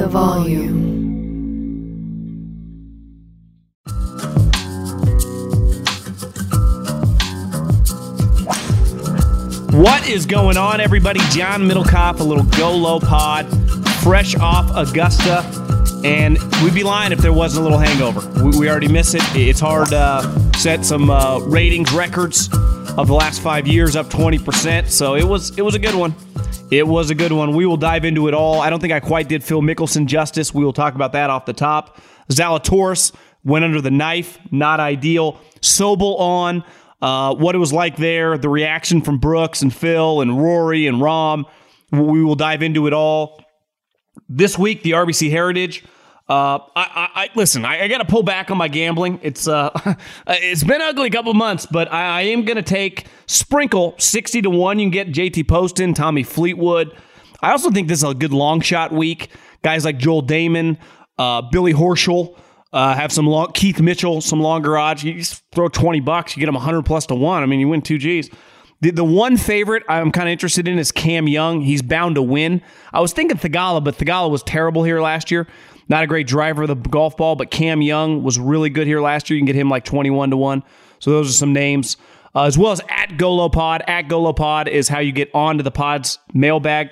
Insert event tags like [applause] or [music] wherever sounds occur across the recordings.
The volume. What is going on, everybody? John Middlekauff, a little Go Low pod, fresh off Augusta. And we'd be lying if there wasn't a little hangover. We, we already miss it. It's hard to uh, set some uh, ratings records of the last five years, up 20%. So it was it was a good one. It was a good one. We will dive into it all. I don't think I quite did Phil Mickelson justice. We will talk about that off the top. Zalatoris went under the knife, not ideal. Sobel on, uh, what it was like there, the reaction from Brooks and Phil and Rory and Rahm. We will dive into it all. This week, the RBC Heritage. Uh, I, I, I, listen. I, I got to pull back on my gambling. It's uh, [laughs] it's been ugly couple months, but I, I am going to take sprinkle sixty to one. You can get JT Poston, Tommy Fleetwood. I also think this is a good long shot week. Guys like Joel Dahmen, uh, Billy Horschel uh, have some long. Keith Mitchell, some longer odds. You just throw twenty bucks, you get them hundred plus to one. I mean, you win two G's. The, the one favorite I'm kind of interested in is Cam Young. He's bound to win. I was thinking Theegala, but Theegala was terrible here last year. Not a great driver of the golf ball, but Cam Young was really good here last year. You can get him like 21 to 1. So those are some names. Uh, as well as at GoLowPod. At GoLowPod is how you get onto the pod's mailbag.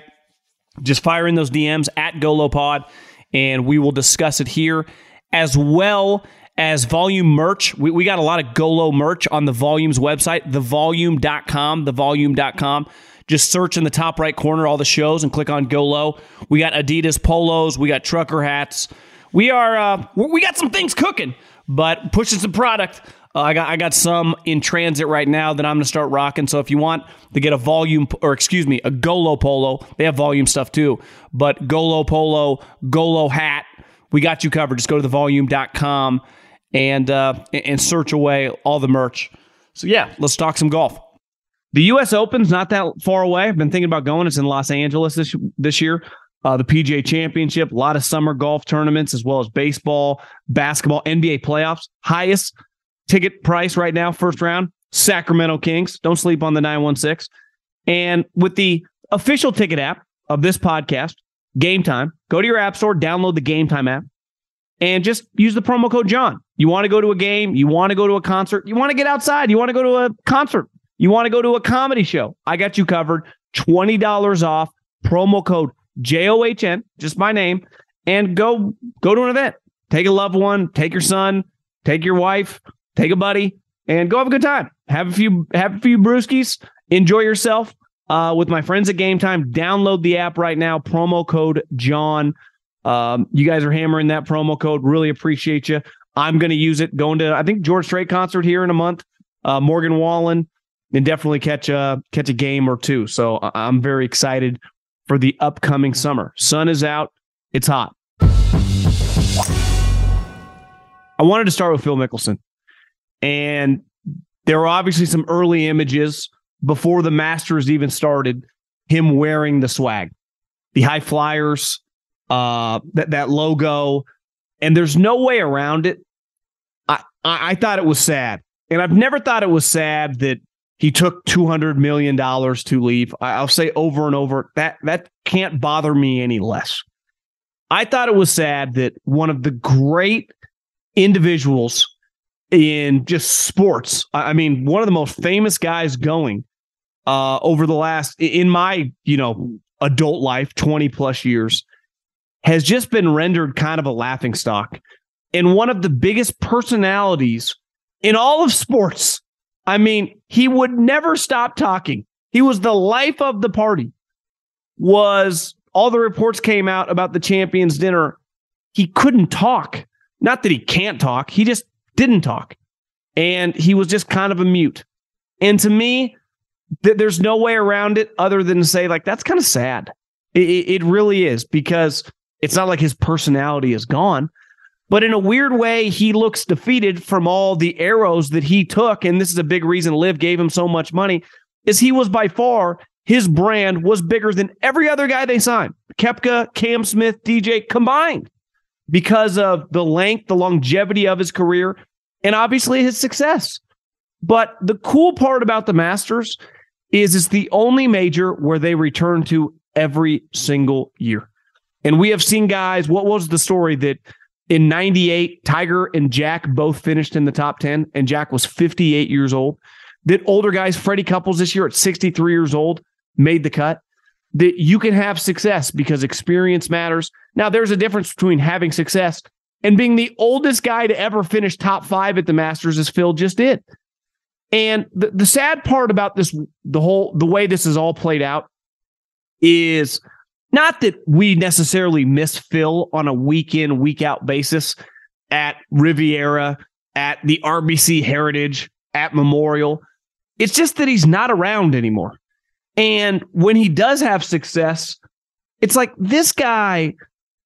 Just fire in those DMs at GoLowPod, and we will discuss it here. As well as volume merch. We, we got a lot of GoLow merch on the volumes website, thevolume.com, thevolume.com. Just search in the top right corner all the shows and click on GoLow. We got Adidas polos, we got trucker hats. We are uh, we got some things cooking, but pushing some product. Uh, I got I got some in transit right now that I'm going to start rocking. So if you want to get a volume or excuse me, a GoLow polo, they have volume stuff too. But GoLow polo, GoLow hat, we got you covered. Just go to thevolume.com and uh, and search away all the merch. So yeah, let's talk some golf. The U.S. Open's not that far away. I've been thinking about going. It's in Los Angeles this this year. Uh, the PGA Championship, a lot of summer golf tournaments, as well as baseball, basketball, NBA playoffs. Highest ticket price right now, first round, Sacramento Kings. Don't sleep on the 916. And with the official ticket app of this podcast, Game Time, go to your app store, download the Game Time app, and just use the promo code John. You want to go to a game, you want to go to a concert, you want to get outside, you want to go to a concert, you want to go to a comedy show. I got you covered. $20 off, promo code J O H N, just my name, and go go to an event. Take a loved one, take your son, take your wife, take a buddy, and go have a good time. Have a few have a few brewskis, enjoy yourself. Uh, with my friends at Game Time, download the app right now. Promo code John. Um, you guys are hammering that promo code. Really appreciate you. I'm going to use it. Going to I think George Strait concert here in a month. Uh, Morgan Wallen, and definitely catch a catch a game or two. So I'm very excited for the upcoming summer. Sun is out. It's hot. I wanted to start with Phil Mickelson, and there were obviously some early images before the Masters even started. Him wearing the swag, the high flyers, uh, that that logo, and there's no way around it. I, I I thought it was sad, and I've never thought it was sad that he took two hundred million dollars to leave. I'll say over and over that that can't bother me any less. I thought it was sad that one of the great individuals in just sports, I mean, one of the most famous guys going uh, over the last, in my you know adult life, 20 plus years, has just been rendered kind of a laughing stock and one of the biggest personalities in all of sports. I mean, he would never stop talking. He was the life of the party. Was all the reports came out about the champions dinner. He couldn't talk. Not that he can't talk, he just didn't talk. And he was just kind of a mute. And to me, th- there's no way around it other than to say, like, that's kind of sad. It, it really is because it's not like his personality is gone. But in a weird way, he looks defeated from all the arrows that he took. And this is a big reason LIV gave him so much money, is he was by far his brand was bigger than every other guy they signed. Koepka, Cam Smith, DJ combined because of the length, the longevity of his career, and obviously his success. But the cool part about the Masters is it's the only major where they return to every single year. And we have seen guys, what was the story that in 98, Tiger and Jack both finished in the top 10, and Jack was 58 years old. That older guys, Freddie Couples this year at 63 years old, made the cut. That you can have success because experience matters. Now, there's a difference between having success and being the oldest guy to ever finish top five at the Masters, as Phil just did. And the, the sad part about this, the whole, the way this is all played out is not that we necessarily miss Phil on a week in, week out basis at Riviera, at the RBC Heritage, at Memorial. It's just that he's not around anymore. And when he does have success, it's like this guy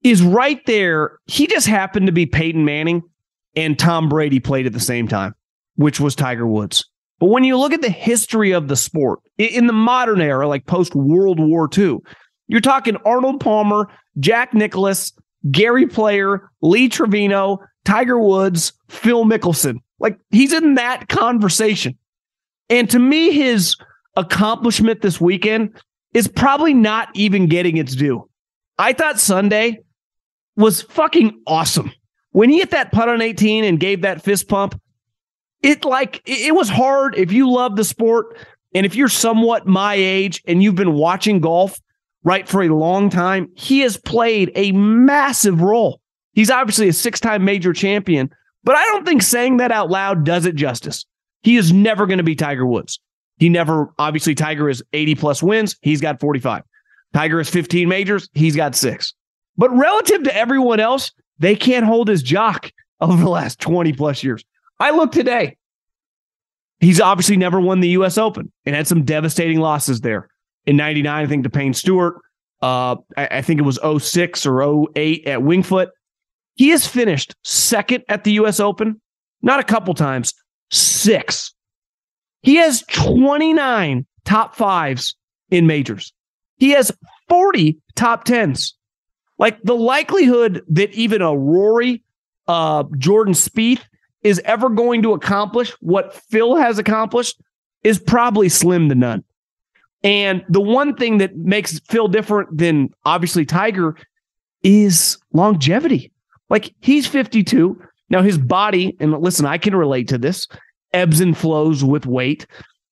is right there. He just happened to be Peyton Manning and Tom Brady played at the same time, which was Tiger Woods. But when you look at the history of the sport in the modern era, like post World War II, you're talking Arnold Palmer, Jack Nicklaus, Gary Player, Lee Trevino, Tiger Woods, Phil Mickelson. Like he's in that conversation. And to me, his accomplishment this weekend is probably not even getting its due. I thought Sunday was fucking awesome. When he hit that putt on 18 and gave that fist pump, it like it was hard if you love the sport and if you're somewhat my age and you've been watching golf right for a long time, he has played a massive role. He's obviously a six-time major champion, but I don't think saying that out loud does it justice. He is never going to be Tiger Woods. He never, obviously, Tiger is 80 plus wins. He's got 45. Tiger is 15 majors. He's got six. But relative to everyone else, they can't hold his jock [laughs] over the last 20 plus years. I look today. He's obviously never won the U.S. Open and had some devastating losses there. In 99, I think to Payne Stewart. Uh, I, I think it was 06 or 08 at Wingfoot. He has finished second at the U.S. Open, not a couple times, six. He has 29 top fives in majors. He has 40 top tens. Like the likelihood that even a Rory, uh, Jordan Spieth is ever going to accomplish what Phil has accomplished is probably slim to none. And the one thing that makes Phil different than obviously Tiger is longevity. Like he's 52. Now his body, and listen, I can relate to this, ebbs and flows with weight.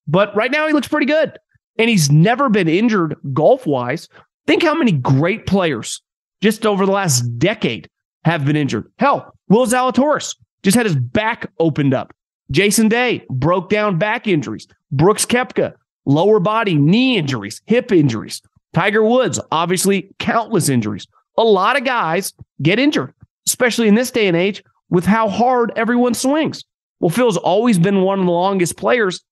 But right now he looks pretty good. And he's never been injured golf wise. Think how many great players just over the last decade have been injured. Hell, Will Zalatoris just had his back opened up. Jason Day broke down back injuries. Brooks Koepka, lower body, knee injuries, hip injuries. Tiger Woods, obviously, countless injuries. A lot of guys get injured, especially in this day and age with how hard everyone swings. Well, Phil's always been one of the longest players,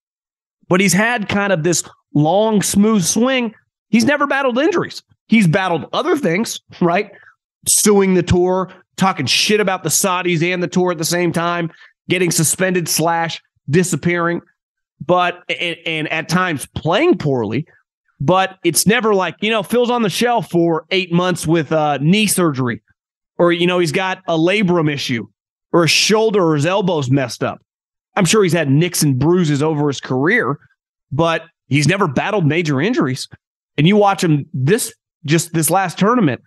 but he's had kind of this long, smooth swing. He's never battled injuries. He's battled other things, right? Suing the tour, talking shit about the Saudis and the tour at the same time, getting suspended slash disappearing, but and, and at times playing poorly. But it's never like, you know, Phil's on the shelf for eight months with uh, knee surgery, or, you know, he's got a labrum issue or his shoulder or his elbow's messed up. I'm sure he's had nicks and bruises over his career, but he's never battled major injuries. And you watch him this just this last tournament,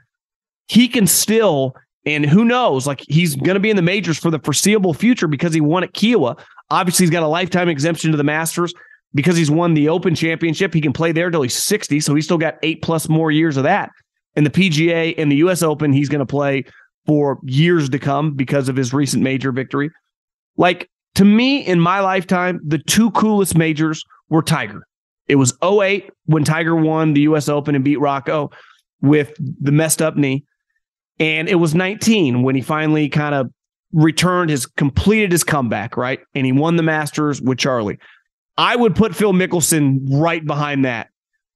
he can still, and who knows, like he's going to be in the majors for the foreseeable future because he won at Kiawah. Obviously, he's got a lifetime exemption to the Masters. because he's won the Open Championship. He can play there till he's 60, so he's still got eight plus more years of that. And the PGA and the US Open, he's going to play for years to come because of his recent major victory. Like to me, in my lifetime, the two coolest majors were Tiger. It was 08 when Tiger won the US Open and beat Rocco with the messed up knee. And it was 19 when he finally kind of returned his completed his comeback, right? And he won the Masters with Charlie. I would put Phil Mickelson right behind that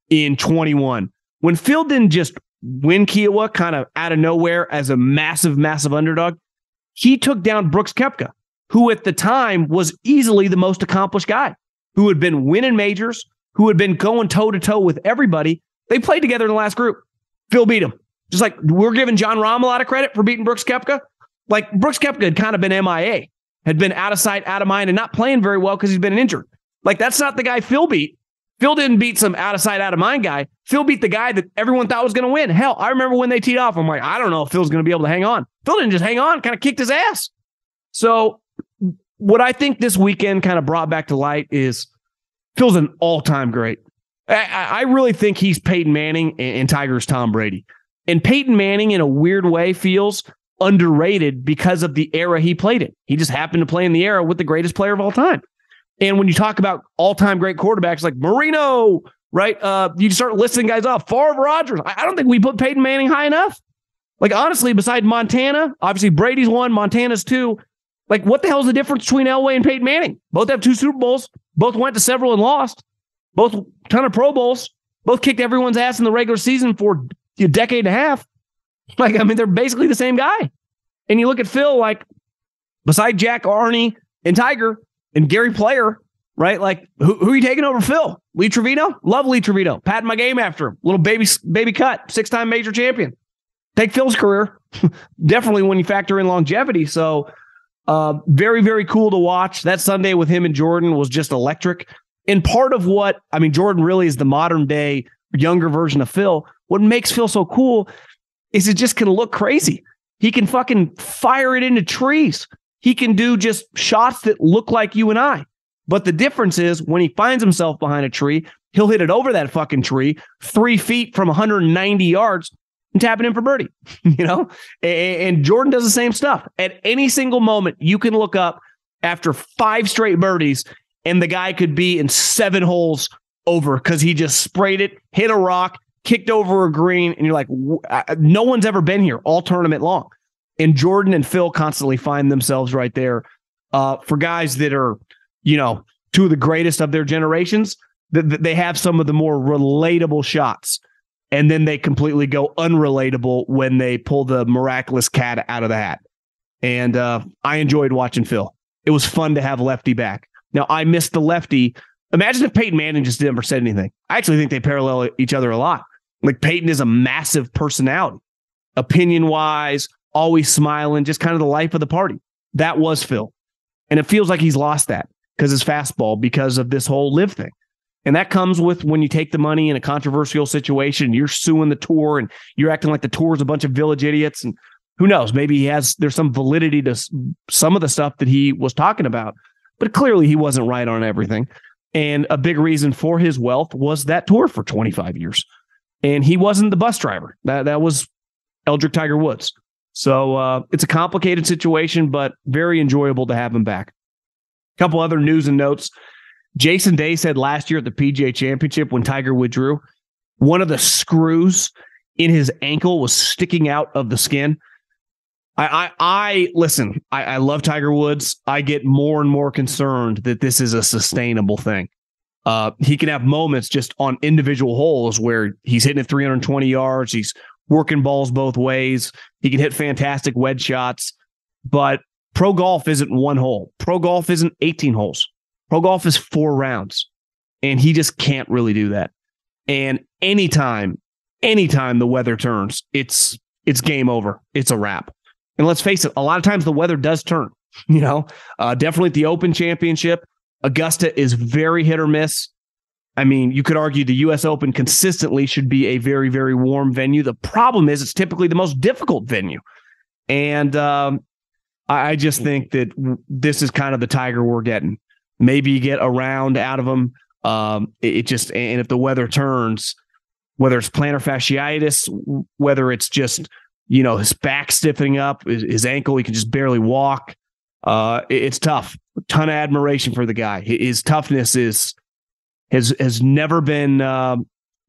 in 21. When Phil didn't just win Kiawah kind of out of nowhere as a massive, massive underdog, he took down Brooks Koepka, who at the time was easily the most accomplished guy, who had been winning majors, who had been going toe to toe with everybody. They played together in the last group. Phil beat him. Just like we're giving Jon Rahm a lot of credit for beating Brooks Koepka. Like Brooks Koepka had kind of been MIA, had been out of sight, out of mind, and not playing very well because he's been injured. Like that's not the guy Phil beat. Phil didn't beat some out of sight, out of mind guy. Phil beat the guy that everyone thought was going to win. Hell, I remember when they teed off. I'm like, I don't know if Phil's going to be able to hang on. Phil didn't just hang on, kind of kicked his ass. So, what I think this weekend kind of brought back to light is Phil's an all time great. I, I, really think he's Peyton Manning and, and Tiger's Tom Brady. And Peyton Manning, in a weird way, feels underrated because of the era he played in. He just happened to play in the era with the greatest player of all time. And when you talk about all-time great quarterbacks like Marino, right? Uh, you start listing guys off. Favre, Rodgers. I, I don't think we put Peyton Manning high enough. Like honestly, beside Montana, obviously Brady's one, Montana's two. Like, what the hell is the difference between Elway and Peyton Manning? Both have two Super Bowls. Both went to several and lost. Both ton of Pro Bowls. Both kicked everyone's ass in the regular season for a decade and a half. [laughs] Like, I mean, they're basically the same guy. And you look at Phil, like, beside Jack Arnie and Tiger, and Gary Player, right? Like, who, who are you taking over Phil? Lee Trevino? Love Lee Trevino. Patting my game after him. Little baby, baby cut, six time major champion. Take Phil's career. [laughs] Definitely when you factor in longevity. So, uh, very, very cool to watch. That Sunday with him and Jordan was just electric. And part of what, I mean, Jordan really is the modern day, younger version of Phil. What makes Phil so cool is it just can look crazy. He can fucking fire it into trees. He can do just shots that look like you and I. But the difference is when he finds himself behind a tree, he'll hit it over that fucking tree three feet from 190 yards and tap it in for birdie. [laughs] you know, and, Jordan does the same stuff. At any single moment, you can look up after five straight birdies, and the guy could be in seven holes over because he just sprayed it, hit a rock, kicked over a green, and you're like, no one's ever been here all tournament long and Jordan and Phil constantly find themselves right there. Uh, for guys that are, you know, two of the greatest of their generations, that they have some of the more relatable shots. And then they completely go unrelatable when they pull the miraculous cat out of the hat. And uh, I enjoyed watching Phil. It was fun to have lefty back. Now I missed the lefty. Imagine if Peyton Manning just never said anything. I actually think they parallel each other a lot. Like Peyton is a massive personality, opinion wise, always smiling, just kind of the life of the party. That was Phil. And it feels like he's lost that because his fastball, because of this whole LIV thing. And that comes with when you take the money in a controversial situation, you're suing the tour and you're acting like the tour is a bunch of village idiots. And who knows, maybe he has, there's some validity to some of the stuff that he was talking about, but clearly he wasn't right on everything. And a big reason for his wealth was that tour for 25 years. And he wasn't the bus driver. That, that was Eldrick Tiger Woods. So uh, it's a complicated situation, but very enjoyable to have him back. A couple other news and notes. Jason Day said last year at the PGA Championship when Tiger withdrew, one of the screws in his ankle was sticking out of the skin. I, I, I listen. I, I love Tiger Woods. I get more and more concerned that this is a sustainable thing. Uh, he can have moments just on individual holes where he's hitting at 320 yards. He's working balls both ways. He can hit fantastic wedge shots, but pro golf isn't one hole. Pro golf isn't 18 holes. Pro golf is four rounds, and he just can't really do that. And anytime, anytime the weather turns, it's it's game over. It's a wrap. And let's face it, a lot of times the weather does turn. [laughs] You know, uh, definitely the Open Championship. Augusta is very hit or miss. I mean, you could argue the US Open consistently should be a very, very warm venue. The problem is it's typically the most difficult venue. And um, I just think that this is kind of the Tiger we're getting. Maybe you get a round out of him Um, it, it just and if the weather turns, whether it's plantar fasciitis, whether it's just you know his back stiffening up, his, his ankle, he can just barely walk. Uh, it's tough. A ton of admiration for the guy. His toughness is has has never been uh,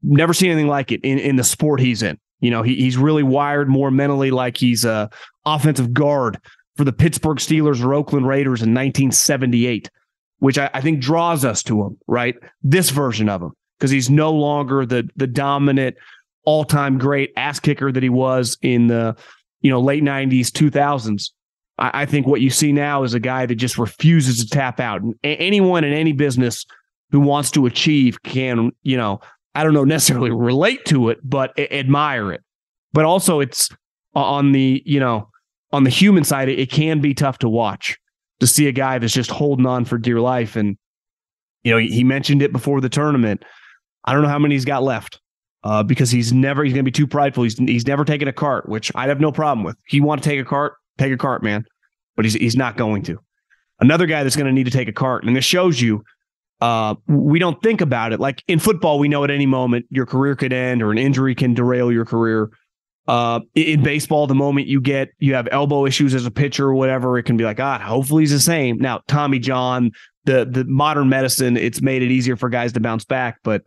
never seen anything like it in in the sport he's in. You know, he, he's really wired more mentally like he's a offensive guard for the Pittsburgh Steelers or Oakland Raiders in 1978, which I, I think draws us to him, right? This version of him, because he's no longer the the dominant all-time great ass kicker that he was in the you know late 90s, 2000s. I, I think what you see now is a guy that just refuses to tap out. And anyone in any business who wants to achieve can, you know, I don't know necessarily relate to it, but admire it. But also, it's on the you know on the human side, it, can be tough to watch to see a guy that's just holding on for dear life. And you know, he, mentioned it before the tournament. I don't know how many he's got left. Uh, because he's never he's gonna be too prideful. He's he's never taken a cart, which I'd have no problem with. He want to take a cart, take a cart, man. But he's he's not going to. Another guy that's gonna need to take a cart, and this shows you uh, we don't think about it. Like in football, we know at any moment your career could end or an injury can derail your career. Uh, in baseball, the moment you get you have elbow issues as a pitcher or whatever, it can be like, ah, hopefully he's the same. Now, Tommy John, the the modern medicine, it's made it easier for guys to bounce back. But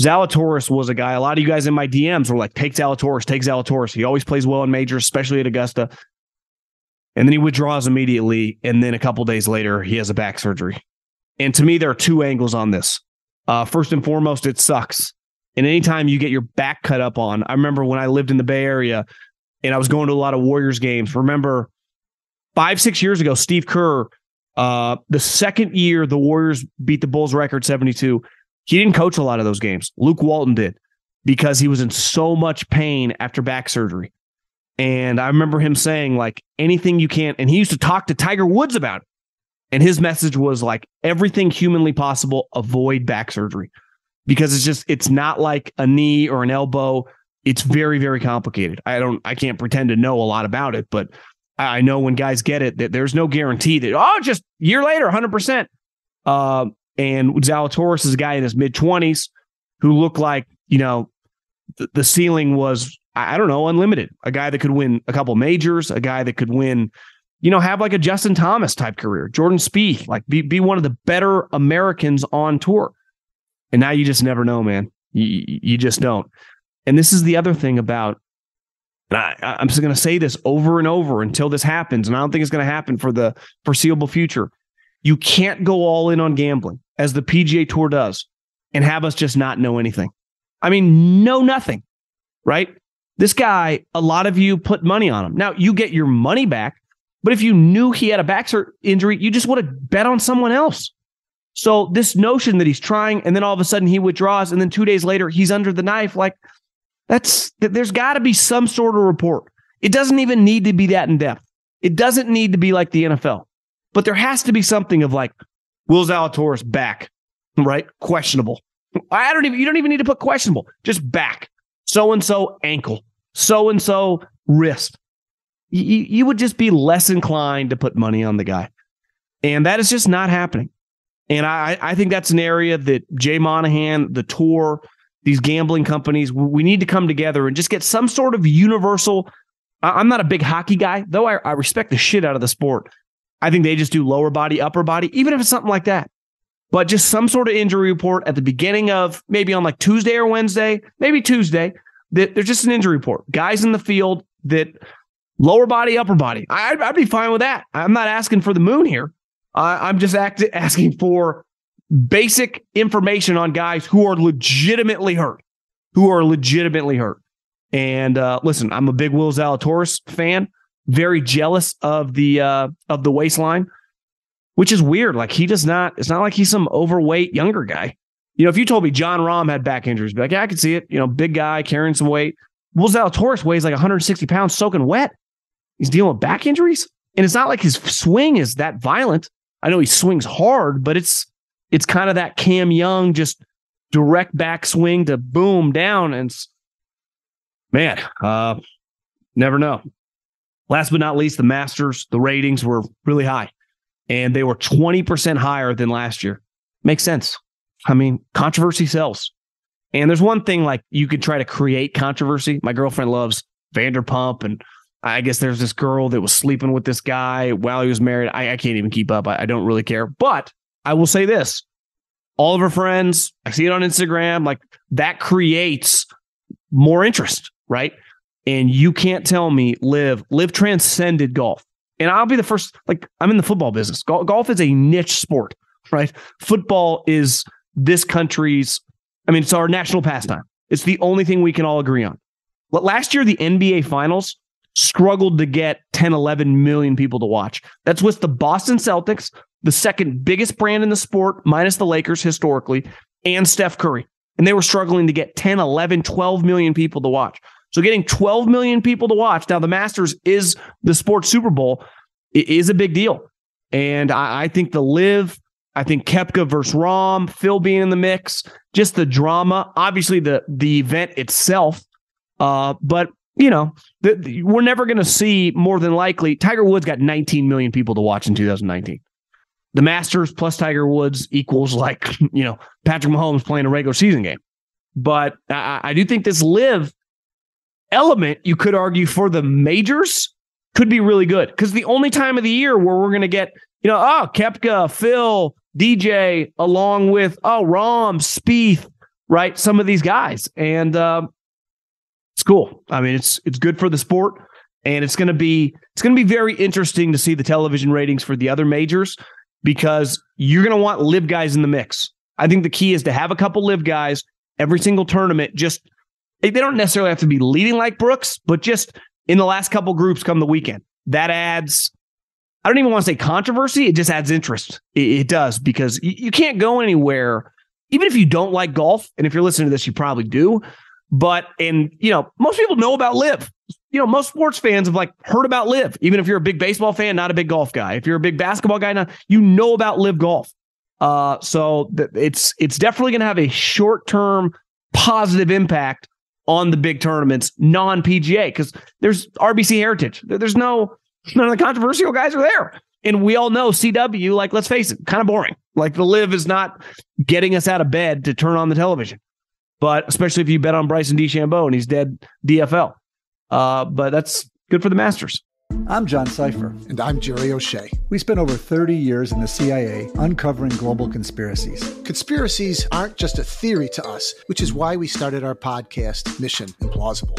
Zalatoris was a guy. A lot of you guys in my DMs were like, take Zalatoris, take Zalatoris. He always plays well in majors, especially at Augusta. And then he withdraws immediately, and then a couple days later, he has a back surgery. And to me, there are two angles on this. Uh, first and foremost, it sucks. And anytime you get your back cut up on, I remember when I lived in the Bay Area and I was going to a lot of Warriors games. Remember five, six years ago, Steve Kerr, uh, the second year the Warriors beat the Bulls record 72, he didn't coach a lot of those games. Luke Walton did because he was in so much pain after back surgery. And I remember him saying, like, anything you can't. And he used to talk to Tiger Woods about it. And his message was like everything humanly possible, avoid back surgery because it's just, it's not like a knee or an elbow. It's very, very complicated. I don't, I can't pretend to know a lot about it, but I know when guys get it that there's no guarantee that, oh, just year later, 100%. Uh, and Zalatoris is a guy in his mid 20s who looked like, you know, the ceiling was, I don't know, unlimited. A guy that could win a couple majors, a guy that could win you know, have like a Justin Thomas type career, Jordan Spieth, like be be one of the better Americans on tour. And now you just never know, man. You you just don't. And this is the other thing about. and I, I'm just going to say this over and over until this happens, and I don't think it's going to happen for the foreseeable future. You can't go all in on gambling as the PGA Tour does, and have us just not know anything. I mean, know nothing, right? This guy, a lot of you put money on him. Now you get your money back but if you knew he had a back injury, you just would have bet on someone else. So this notion that he's trying and then all of a sudden he withdraws and then two days later he's under the knife, like that's there's got to be some sort of report. It doesn't even need to be that in depth. It doesn't need to be like the NFL, but there has to be something of like, Will Zalatoris back, right? Questionable. I don't even, you don't even need to put questionable, just back. So and so ankle, so and so wrist you, you would just be less inclined to put money on the guy. And that is just not happening. And I, I think that's an area that Jay Monahan, the tour, these gambling companies, we need to come together and just get some sort of universal. I'm not a big hockey guy, though I, I respect the shit out of the sport. I think they just do lower body, upper body, even if it's something like that. But just some sort of injury report at the beginning of maybe on like Tuesday or Wednesday, maybe Tuesday, that there's just an injury report. Guys in the field that lower body, upper body. I'd, I'd be fine with that. I'm not asking for the moon here. I'm just act- asking for basic information on guys who are legitimately hurt, who are legitimately hurt. And uh, listen, I'm a big Will Zalatoris fan. Very jealous of the uh, of the waistline, which is weird. Like he does not. It's not like he's some overweight younger guy. You know, if you told me Jon Rahm had back injuries, be like, yeah, I could see it. You know, big guy carrying some weight. Will Zalatoris weighs like 160 pounds, soaking wet. He's dealing with back injuries. And it's not like his swing is that violent. I know he swings hard, but it's it's kind of that Cam Young just direct back swing to boom down. And man, uh, never know. Last but not least, the Masters, the ratings were really high and they were 20% higher than last year. Makes sense. I mean, controversy sells. And there's one thing like you could try to create controversy. My girlfriend loves Vanderpump, and I guess there's this girl that was sleeping with this guy while he was married. I, I can't even keep up. I, I don't really care. But I will say this all of her friends, I see it on Instagram, like that creates more interest, right? And you can't tell me LIV, LIV transcended golf. And I'll be the first, like, I'm in the football business. golf is a niche sport, right? Football is this country's, I mean, it's our national pastime. It's the only thing we can all agree on. Last year, the NBA finals struggled to get 10, 11 million people to watch. That's with the Boston Celtics, the second biggest brand in the sport, minus the Lakers historically, and Steph Curry. And they were struggling to get 10, 11, 12 million people to watch. So getting 12 million people to watch. Now, the Masters is the sports Super Bowl, it is a big deal. And I, I think the LIV, I think Koepka versus Rahm, Phil being in the mix, just the drama, obviously the the event itself. Uh, but you know, the, the, we're never going to see more than likely. Tiger Woods got 19 million people to watch in 2019. The Masters plus Tiger Woods equals like [laughs] you know Patrick Mahomes playing a regular season game. But I, I do think this LIV element, you could argue, for the majors could be really good because the only time of the year where we're going to get, you know, oh, Koepka, Phil, DJ, along with, oh, Rahm, Spieth, right? Some of these guys. And um, it's cool. I mean, it's it's good for the sport. And it's to be it's going to be very interesting to see the television ratings for the other majors because you're going to want LIV guys in the mix. I think the key is to have a couple LIV guys every single tournament just they don't necessarily have to be leading like Brooks, but just in the last couple groups come the weekend. That adds, I don't even want to say controversy. It just adds interest. It, it does because you, you can't go anywhere, even if you don't like golf. And if you're listening to this, you probably do. But, and, you know, most people know about LIV. You know, most sports fans have like heard about LIV. Even if you're a big baseball fan, not a big golf guy. If you're a big basketball guy, now you know about LIV golf. Uh, so th- it's it's definitely going to have a short term positive impact on the big tournaments, non PGA, because there's RBC Heritage. There's no none of the controversial guys are there. And we all know CW, like, let's face it, kind of boring. Like the LIV is not getting us out of bed to turn on the television. But especially if you bet on Bryson DeChambeau and he's dead DFL. Uh, but that's good for the Masters. I'm John Sipher. And I'm Jerry O'Shea. We spent over 30 years in the CIA uncovering global conspiracies. Conspiracies aren't just a theory to us, which is why we started our podcast, Mission Implausible.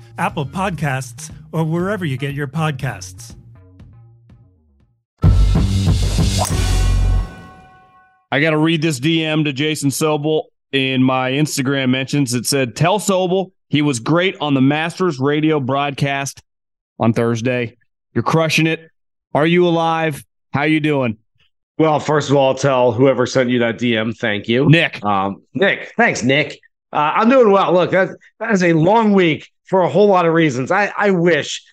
Apple Podcasts, or wherever you get your podcasts. I got to read this DM to Jason Sobel in my Instagram mentions. It said, Tell Sobel he was great on the Masters radio broadcast on Thursday. You're crushing it. Are you alive? How you doing? Well, first of all, I'll tell whoever sent you that DM, thank you. Nick. Um, Nick, thanks, Nick. Uh, I'm doing well. Look, that that is a long week for a whole lot of reasons. I I wish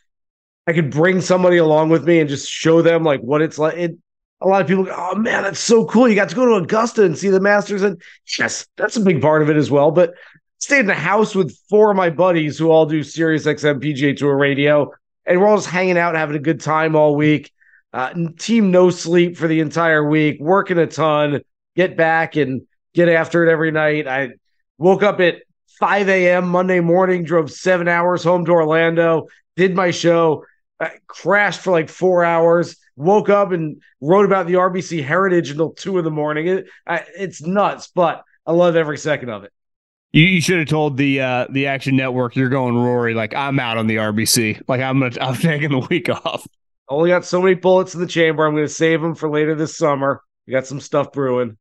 I could bring somebody along with me and just show them like what it's like. It, a lot of people go, "Oh man, that's so cool! You got to go to Augusta and see the Masters." And yes, that's a big part of it as well. But stayed in the house with four of my buddies who all do Sirius XM PGA Tour radio, and we're all just hanging out, having a good time all week. Uh, team no sleep for the entire week, working a ton. Get back and get after it every night. I woke up at 5 a.m. Monday morning, drove seven hours home to Orlando, did my show, I crashed for like four hours, woke up and wrote about the RBC heritage until two in the morning. It, I, it's nuts, but I love every second of it. You, you should have told the uh, the Action Network you're going Rory. Like I'm out on the RBC. Like I'm gonna, I'm taking the week off. Only got so many bullets in the chamber. I'm going to save them for later this summer. We got some stuff brewing.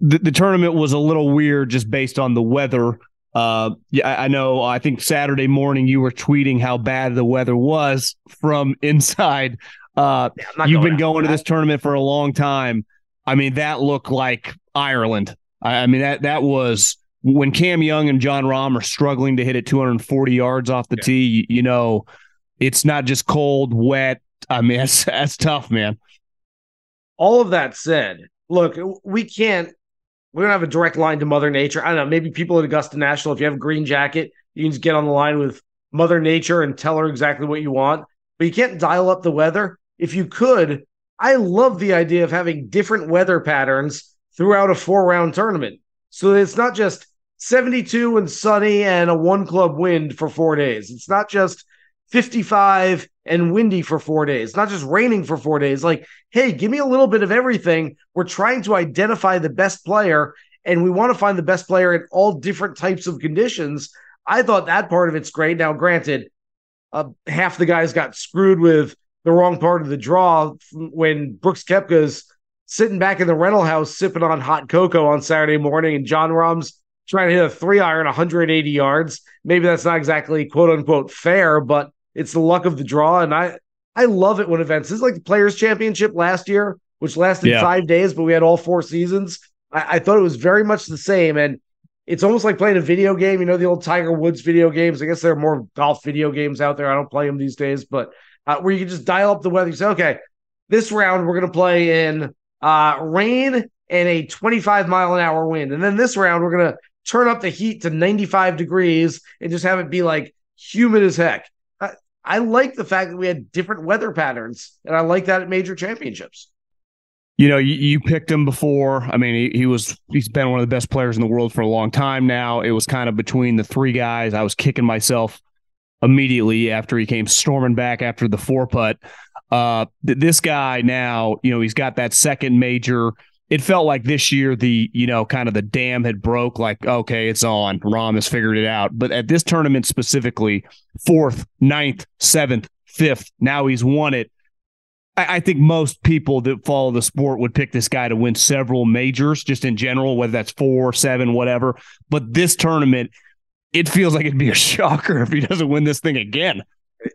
The, the tournament was a little weird just based on the weather. Uh, yeah, I know. I think Saturday morning you were tweeting how bad the weather was from [laughs] inside. Uh, yeah, you've been going to this tournament for a long time. I mean, that looked like Ireland. I, I mean, that that was when Cam Young and Jon Rahm are struggling to hit it 240 yards off the yeah. tee. You, you, know, it's not just cold, wet. I mean, [laughs] that's that's tough, man. All of that said, look, we can't we don't have a direct line to Mother Nature. I don't know. Maybe people at Augusta National, if you have a green jacket, you can just get on the line with Mother Nature and tell her exactly what you want. But you can't dial up the weather. If you could, I love the idea of having different weather patterns throughout a four round tournament. So it's not just 72 and sunny and a one club wind for four days. It's not just 55 and windy for four days, not just raining for four days. Like, hey, give me a little bit of everything. We're trying to identify the best player and we want to find the best player in all different types of conditions. I thought that part of it's great. Now, granted, uh, half the guys got screwed with the wrong part of the draw when Brooks Koepka's sitting back in the rental house sipping on hot cocoa on Saturday morning and Jon Rahm's trying to hit a three iron 180 yards. Maybe that's not exactly quote unquote fair, but it's the luck of the draw, and I I love it when events. This is like the Players Championship last year, which lasted yeah. five days, but we had all four seasons. I, I thought it was very much the same, and it's almost like playing a video game. You know the old Tiger Woods video games. I guess there are more golf video games out there. I don't play them these days, but uh, where you can just dial up the weather. You say, okay, this round we're going to play in uh, rain and a 25 mile an hour wind, and then this round we're going to turn up the heat to 95 degrees and just have it be like humid as heck. I like the fact that we had different weather patterns, and I like that at major championships. You know, you, you picked him before. I mean, he, he was he's been one of the best players in the world for a long time now. It was kind of between the three guys. I was kicking myself immediately after he came storming back after the four putt. Uh, this guy now, you know, he's got that second major it felt like this year the you know kind of the dam had broke like okay it's on Rahm has figured it out. But at this tournament specifically fourth ninth seventh fifth now he's won it. I, I, think most people that follow the sport would pick this guy to win several majors just in general whether that's four seven whatever. But this tournament it feels like it'd be a [laughs] shocker if he doesn't win this thing again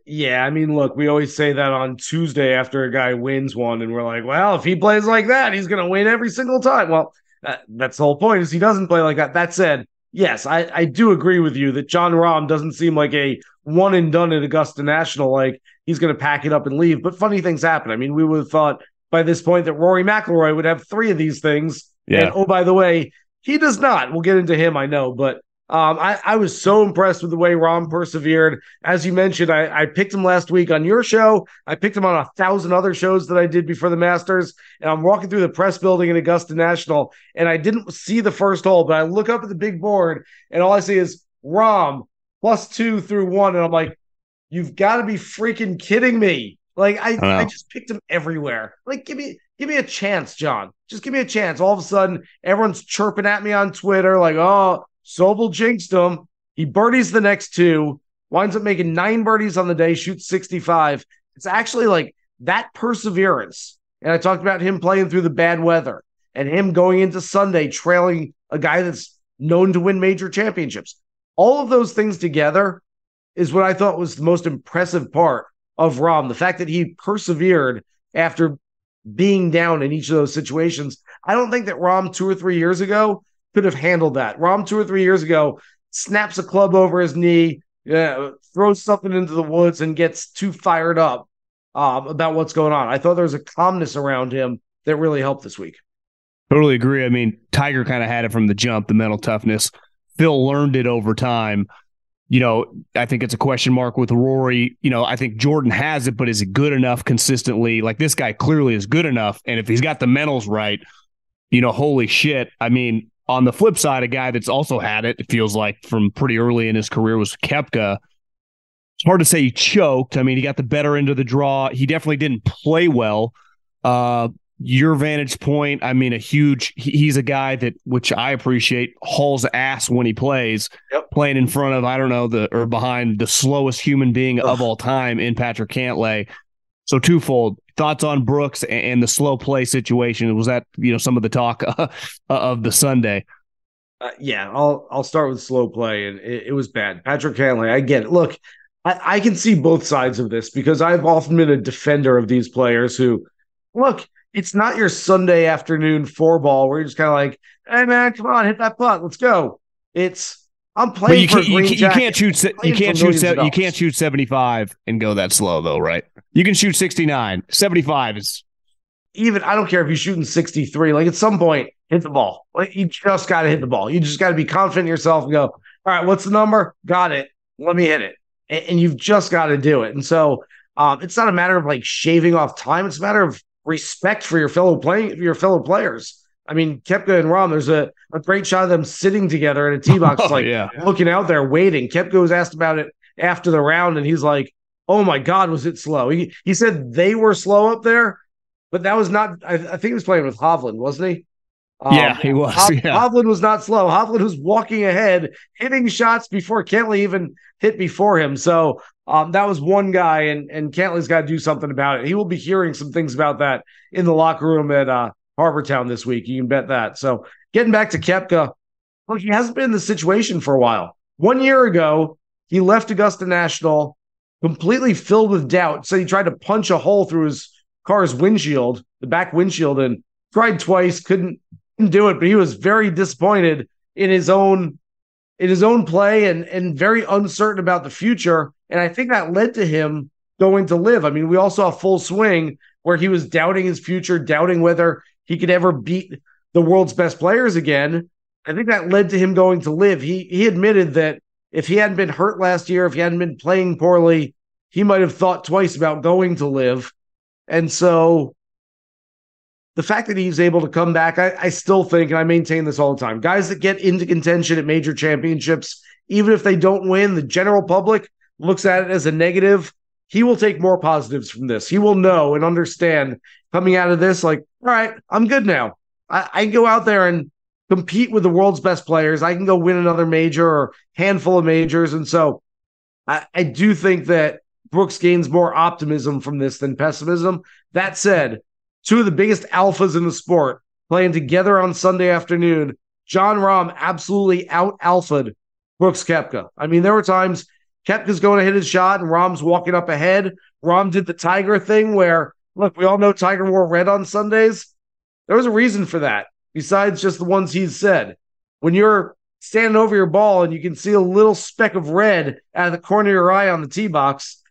yeah, I mean, look, we always say that on Tuesday after a guy wins one, and we're like, well, if he plays like that, he's going to win every single time. Well, that, that's the whole point is he doesn't play like that. That said, yes, I, I do agree with you that Jon Rahm doesn't seem like a one and done at Augusta National. Like he's going to pack it up and leave. But funny things happen. I mean, we would have thought by this point that Rory McIlroy would have three of these things. Yeah. And oh, by the way, he does not. We'll get into him, I know, but um, I, I, was so impressed with the way Rahm persevered. As you mentioned, I, I, picked him last week on your show. I picked him on a thousand other shows that I did before the Masters. And I'm walking through the press building in Augusta National, and I didn't see the first hole, but I look up at the big board, and all I see is Rahm plus two through one. And I'm like, you've got to be freaking kidding me. Like I, I, I just picked him everywhere. Like, give me give me a chance, John. Just give me a chance. All of a sudden, everyone's chirping at me on Twitter, like, oh, Sobel jinxed him. He birdies the next two, winds up making nine birdies on the day, shoots 65. It's actually like that perseverance. And I talked about him playing through the bad weather and him going into Sunday trailing a guy that's known to win major championships. All of those things together is what I thought was the most impressive part of Rahm. The fact that he persevered after being down in each of those situations. I don't think that Rahm two or three years ago could have handled that. Rahm two or three years ago snaps a club over his knee, uh, throws something into the woods, and gets too fired up um, about what's going on. I thought there was a calmness around him that really helped this week. Totally agree. I mean, Tiger kind of had it from the jump, the mental toughness. Phil learned it over time. You know, I think it's a question mark with Rory. You know, I think Jordan has it, but is it good enough consistently? Like this guy clearly is good enough. And if he's got the mentals right, you know, holy shit. I mean, on the flip side, a guy that's also had it, it feels like from pretty early in his career was Koepka. It's hard to say he choked. I mean, he got the better end of the draw. He definitely didn't play well. Uh, your vantage point, I mean, a huge, he's a guy that, which I appreciate, hauls ass when he plays, yep. playing in front of, I don't know, the, or behind the slowest human being Ugh. of all time in Patrick Cantlay. So twofold thoughts on Brooks and the slow play situation. Was that, you know, some of the talk [laughs] uh, of the Sunday? Uh, yeah, I'll I'll start with slow play, and it, it was bad. Patrick Cantlay, I get it. Look, I, I, can see both sides of this because I've often been a defender of these players who, look, it's not your Sunday afternoon four ball where you're just kind of like, hey man, come on, hit that putt, let's go. It's I'm playing. you, can't, you, you can't shoot. You can't shoot. You can't shoot 75 and go that slow though, right? You can shoot 69. 75 is even. I don't care if you're shooting 63. Like at some point, hit the ball. Like you just got to hit the ball. You just got to be confident in yourself and go. All right, what's the number? Got it. Let me hit it. And, and you've just got to do it. And so um, it's not a matter of like shaving off time. It's a matter of respect for your fellow playing your fellow players. I mean, Koepka and Rahm, there's a, a great shot of them sitting together in a tee box, [laughs] oh, like yeah. looking out there, waiting. Koepka was asked about it after the round, and he's like, "Oh my God, was it slow?" He he said they were slow up there, but that was not. I, I think he was playing with Hovland, wasn't he? Um, yeah, he was. Ho- yeah. Hovland was not slow. Hovland was walking ahead, hitting shots before Cantlay even hit before him. So um, that was one guy, and and Cantlay's got to do something about it. He will be hearing some things about that in the locker room at uh, Harbour Town this week. You can bet that. So getting back to Koepka, look, he hasn't been in the situation for a while. One year ago, he left Augusta National completely filled with doubt. So he tried to punch a hole through his car's windshield, the back windshield, and tried twice, couldn't, couldn't do it. But he was very disappointed in his own in his own play and and very uncertain about the future. And I think that led to him going to LIV. I mean, we all saw full swing where he was doubting his future, doubting whether he could ever beat the world's best players again. I think that led to him going to LIV. He he admitted that if he hadn't been hurt last year, if he hadn't been playing poorly, he might have thought twice about going to LIV. And so the fact that he's able to come back, I, I still think, and I maintain this all the time, guys that get into contention at major championships, even if they don't win, the general public looks at it as a negative. He will take more positives from this. He will know and understand coming out of this, like, all right, I'm good now. I, I can go out there and compete with the world's best players. I can go win another major or handful of majors. And so I, I do think that Brooks gains more optimism from this than pessimism. That said, two of the biggest alphas in the sport playing together on Sunday afternoon. Jon Rahm absolutely out alphaed Brooks Koepka. I mean, there were times Koepka's going to hit his shot and Rahm's walking up ahead. Rahm did the Tiger thing where Look, we all know Tiger wore red on Sundays. There was a reason for that, besides just the ones he's said. When you're standing over your ball and you can see a little speck of red out of the corner of your eye on the tee box,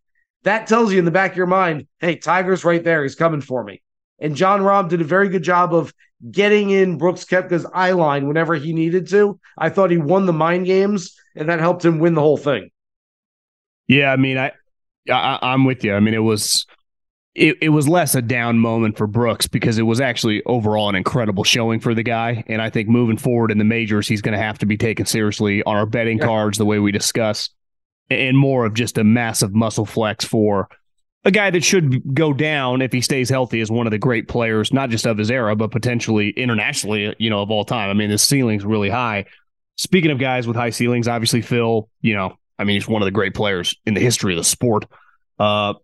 that tells you in the back of your mind, hey, Tiger's right there. He's coming for me. And Jon Rahm did a very good job of getting in Brooks Koepka's eye line whenever he needed to. I thought he won the mind games, and that helped him win the whole thing. Yeah, I mean, I, I I'm with you. I mean, it was it, it was less a down moment for Brooks because it was actually overall an incredible showing for the guy. And I think moving forward in the majors, he's going to have to be taken seriously on our betting yeah. cards, the way we discuss, and more of just a massive muscle flex for a guy that should go down if he stays healthy as one of the great players, not just of his era, but potentially internationally, you know, of all time. I mean, the ceiling's really high. Speaking of guys with high ceilings, obviously Phil, you know, I mean, he's one of the great players in the history of the sport. Uh,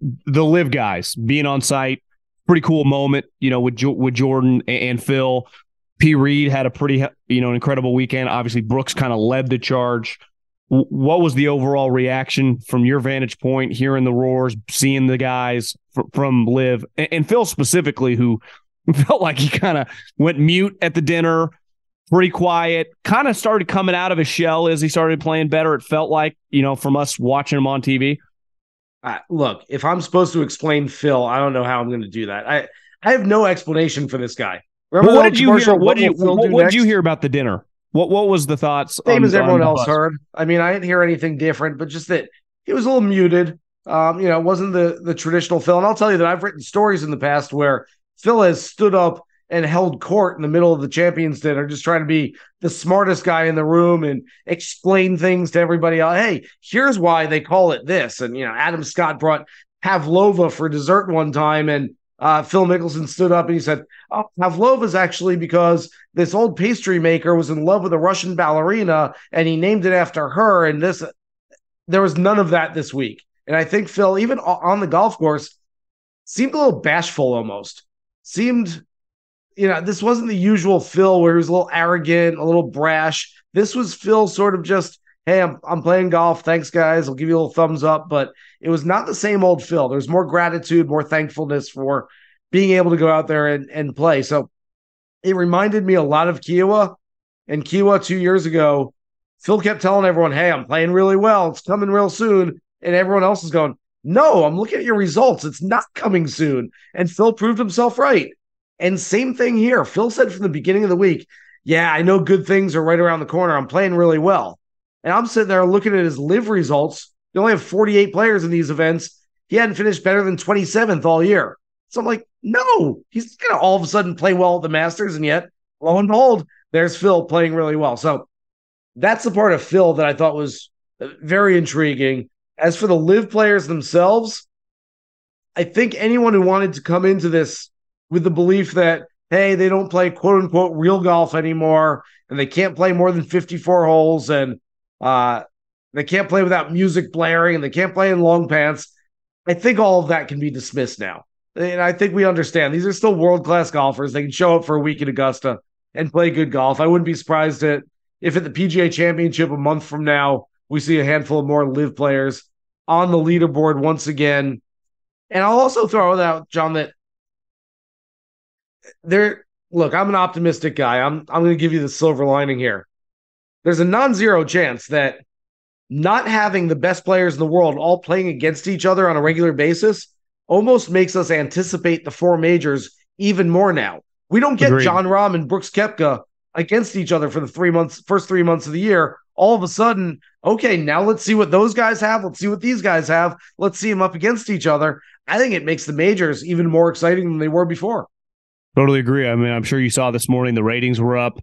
the LIV guys being on site, pretty cool moment, you know, with with Jordan and, Phil. P. Reed had a pretty, you know, an incredible weekend. Obviously, Brooks kind of led the charge. What was the overall reaction from your vantage point, hearing the roars, seeing the guys from LIV, and Phil specifically, who [laughs] felt like he kind of went mute at the dinner, pretty quiet, kind of started coming out of his shell as he started playing better. It felt like, you know, from us watching him on TV. Uh, look, if I'm supposed to explain Phil, I don't know how I'm going to do that. I I have no explanation for this guy. Remember what did you hear? What, did you, what, what did you hear about the dinner? What what was the thoughts? Same on, as everyone else heard. I mean, I didn't hear anything different, but just that he was a little muted. Um, you know, it wasn't the the traditional Phil. And I'll tell you that I've written stories in the past where Phil has stood up and held court in the middle of the champions dinner, just trying to be the smartest guy in the room and explain things to everybody. Hey, here's why they call it this. And you know, Adam Scott brought pavlova for dessert one time, and uh, Phil Mickelson stood up and he said, "Oh, actually because this old pastry maker was in love with a Russian ballerina, and he named it after her." And this, there was none of that this week. And I think Phil, even on the golf course, seemed a little bashful almost. Seemed you know, this wasn't the usual Phil where he was a little arrogant, a little brash. This was Phil sort of just, hey, I'm, I'm playing golf. Thanks, guys. I'll give you a little thumbs up. But it was not the same old Phil. There's more gratitude, more thankfulness for being able to go out there and, and play. So it reminded me a lot of Kiawah. And Kiawah two years ago, Phil kept telling everyone, hey, I'm playing really well. It's coming real soon. And everyone else is going, no, I'm looking at your results. It's not coming soon. And Phil proved himself right. And same thing here. Phil said from the beginning of the week, yeah, I know good things are right around the corner. I'm playing really well. And I'm sitting there looking at his LIV results. They only have 48 players in these events. He hadn't finished better than 27th all year. So I'm like, no, he's going to all of a sudden play well at the Masters. And yet, lo and behold, there's Phil playing really well. So that's the part of Phil that I thought was uh, very intriguing. As for the LIV players themselves, I think anyone who wanted to come into this with the belief that hey, they don't play quote unquote real golf anymore, and they can't play more than 54 holes, and uh, they can't play without music blaring, and they can't play in long pants. I think all of that can be dismissed now. And I think we understand these are still world class golfers. They can show up for a week at Augusta and play good golf. I wouldn't be surprised at if at the PGA Championship a month from now we see a handful of more LIV players on the leaderboard once again. And I'll also throw out, John, that there look, I'm an optimistic guy. I'm I'm going to give you the silver lining here. There's a non-zero chance that not having the best players in the world all playing against each other on a regular basis almost makes us anticipate the four majors even more now. We don't get Agreed. Jon Rahm and Brooks Koepka against each other for the three months, first three months of the year. All of a sudden, okay, now let's see what those guys have. Let's see what these guys have. Let's see them up against each other. I think it makes the majors even more exciting than they were before. Totally agree. I mean, I'm sure you saw this morning the ratings were up.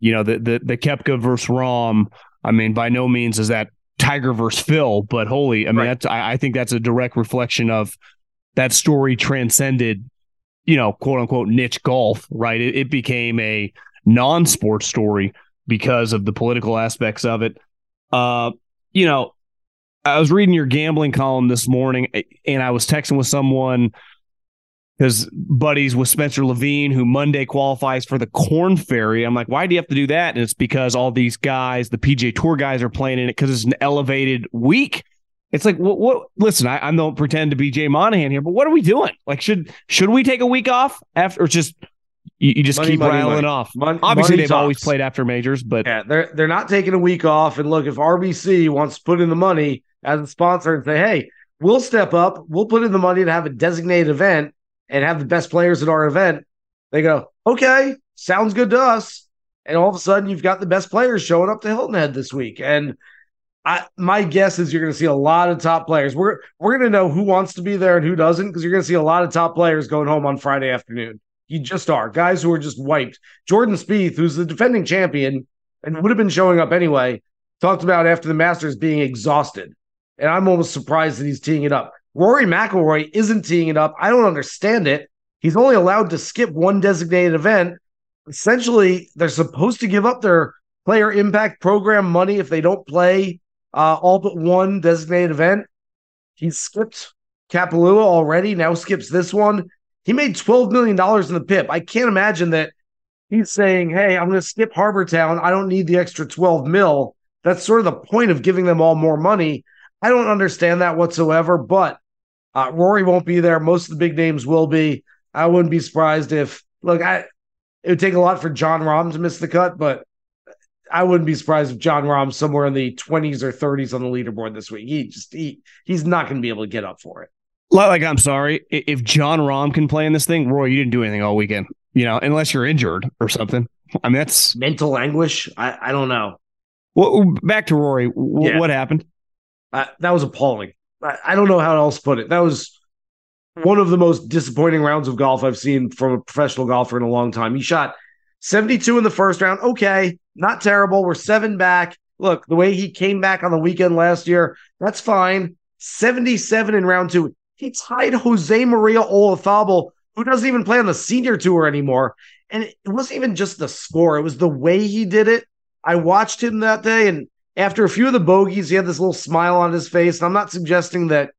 You know, the the the Koepka versus Rahm. I mean, by no means is that Tiger versus Phil, but holy, I mean, right. that's I, I think that's a direct reflection of that story transcended, you know, quote unquote niche golf, right? It, it became a non-sports story because of the political aspects of it. Uh, you know, I was reading your gambling column this morning and I was texting with someone his buddies with Spencer Levin, who Monday qualifies for the Corn Ferry. I'm like, why do you have to do that? And it's because all these guys, the PGA Tour guys, are playing in it because it's an elevated week. It's like, what? what listen, I, I don't pretend to be Jay Monahan here, but what are we doing? Like, should should we take a week off after, or just you, you just money, keep money, riling money. off? Obviously, they've talks. always played after majors, but yeah, they're they're not taking a week off. And look, if RBC wants to put in the money as a sponsor and say, hey, we'll step up, we'll put in the money to have a designated event and have the best players at our event, they go, okay, sounds good to us. And all of a sudden, you've got the best players showing up to Hilton Head this week. And I, my guess is you're going to see a lot of top players. We're we're going to know who wants to be there and who doesn't because you're going to see a lot of top players going home on Friday afternoon. You just are guys who are just wiped. Jordan Spieth, who's the defending champion and would have been showing up anyway, talked about after the Masters being exhausted, and I'm almost surprised that he's teeing it up. Rory McIlroy isn't teeing it up. I don't understand it. He's only allowed to skip one designated event. Essentially, they're supposed to give up their player impact program money if they don't play uh, all but one designated event. He's skipped Kapalua already, now skips this one. He made $12 million in the PIP. I can't imagine that he's saying, hey, I'm going to skip Harbour Town. I don't need the extra 12 mil. That's sort of the point of giving them all more money. I don't understand that whatsoever, but uh, Rory won't be there. Most of the big names will be. I wouldn't be surprised if look. I it would take a lot for Jon Rahm to miss the cut, but I wouldn't be surprised if Jon Rahm's somewhere in the 20s or 30s on the leaderboard this week. He just he he's not going to be able to get up for it. Like I'm sorry, if Jon Rahm can play in this thing, Roy, you didn't do anything all weekend. You know, unless you're injured or something. I mean, that's mental anguish. I I don't know. Well, back to Rory. W- Yeah. What happened? Uh, that was appalling. I, don't know how else to put it. That was hmm. one of the most disappointing rounds of golf I've seen from a professional golfer in a long time. He shot 72 in the first round. Okay, not terrible. We're seven back. Look, the way he came back on the weekend last year, that's fine. 77 in round two. He tied Jose Maria Olazabal, who doesn't even play on the senior tour anymore. And it wasn't even just the score, it was the way he did it. I watched him that day, and after a few of the bogeys, he had this little smile on his face. And I'm not suggesting that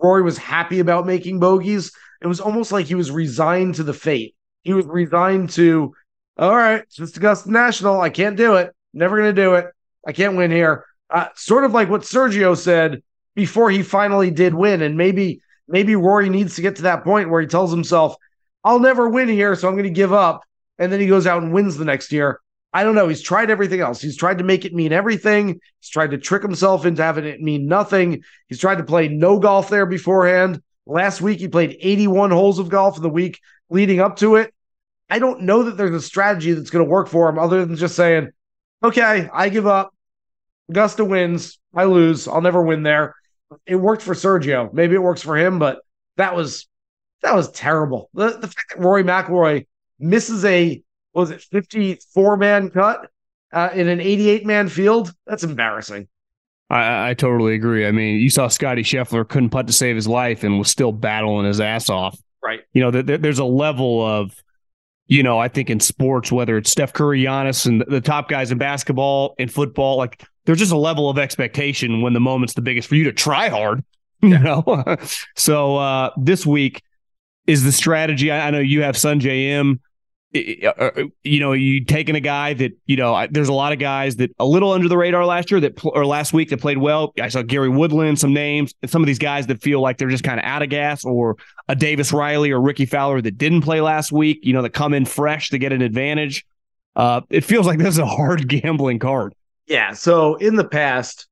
Rory was happy about making bogeys. It was almost like he was resigned to the fate. He was resigned to, all right, it's just Augusta National. I can't do it. Never going to do it. I can't win here. Uh, sort of like what Sergio said before he finally did win. And maybe, maybe Rory needs to get to that point where he tells himself, I'll never win here, so I'm going to give up. And then he goes out and wins the next year. I don't know. He's tried everything else. He's tried to make it mean everything. He's tried to trick himself into having it mean nothing. He's tried to play no golf there beforehand. Last week, he played 81 holes of golf in the week leading up to it. I don't know that there's a strategy that's going to work for him other than just saying, okay, I give up. Augusta wins. I lose. I'll never win there. It worked for Sergio. Maybe it works for him, but that was that was terrible. The, the fact that Rory McIlroy misses a was it 54 man cut uh, in an 88 man field, that's embarrassing. I, I totally agree. I mean, you saw Scotty Scheffler couldn't putt to save his life and was still battling his ass off. Right. You know, th- th- there's a level of, you know, I think in sports, whether it's Steph Curry, Giannis, and the, the top guys in basketball and football, like there's just a level of expectation when the moment's the biggest for you to try hard. [laughs] You know, [laughs] so uh, this week is the strategy. I, I know you have Sungjae Im I- uh, You know, you taking a guy that you know. I- There's a lot of guys that a little under the radar last year that or last week that played well. I saw Gary Woodland, some names, and some of these guys that feel like they're just kind of out of gas, or a Davis Riley or Rickie Fowler that didn't play last week. You know, that come in fresh to get an advantage. Uh, it feels like this is a hard [laughs] gambling card. Yeah. So in the past,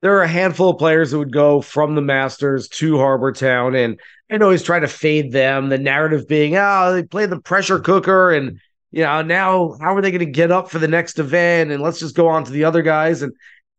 there are a handful of players that would go from the Masters to Harbor Town, and know he's trying to fade them. The narrative being, oh, they played the pressure cooker, and you know now how are they going to get up for the next event? And let's just go on to the other guys. And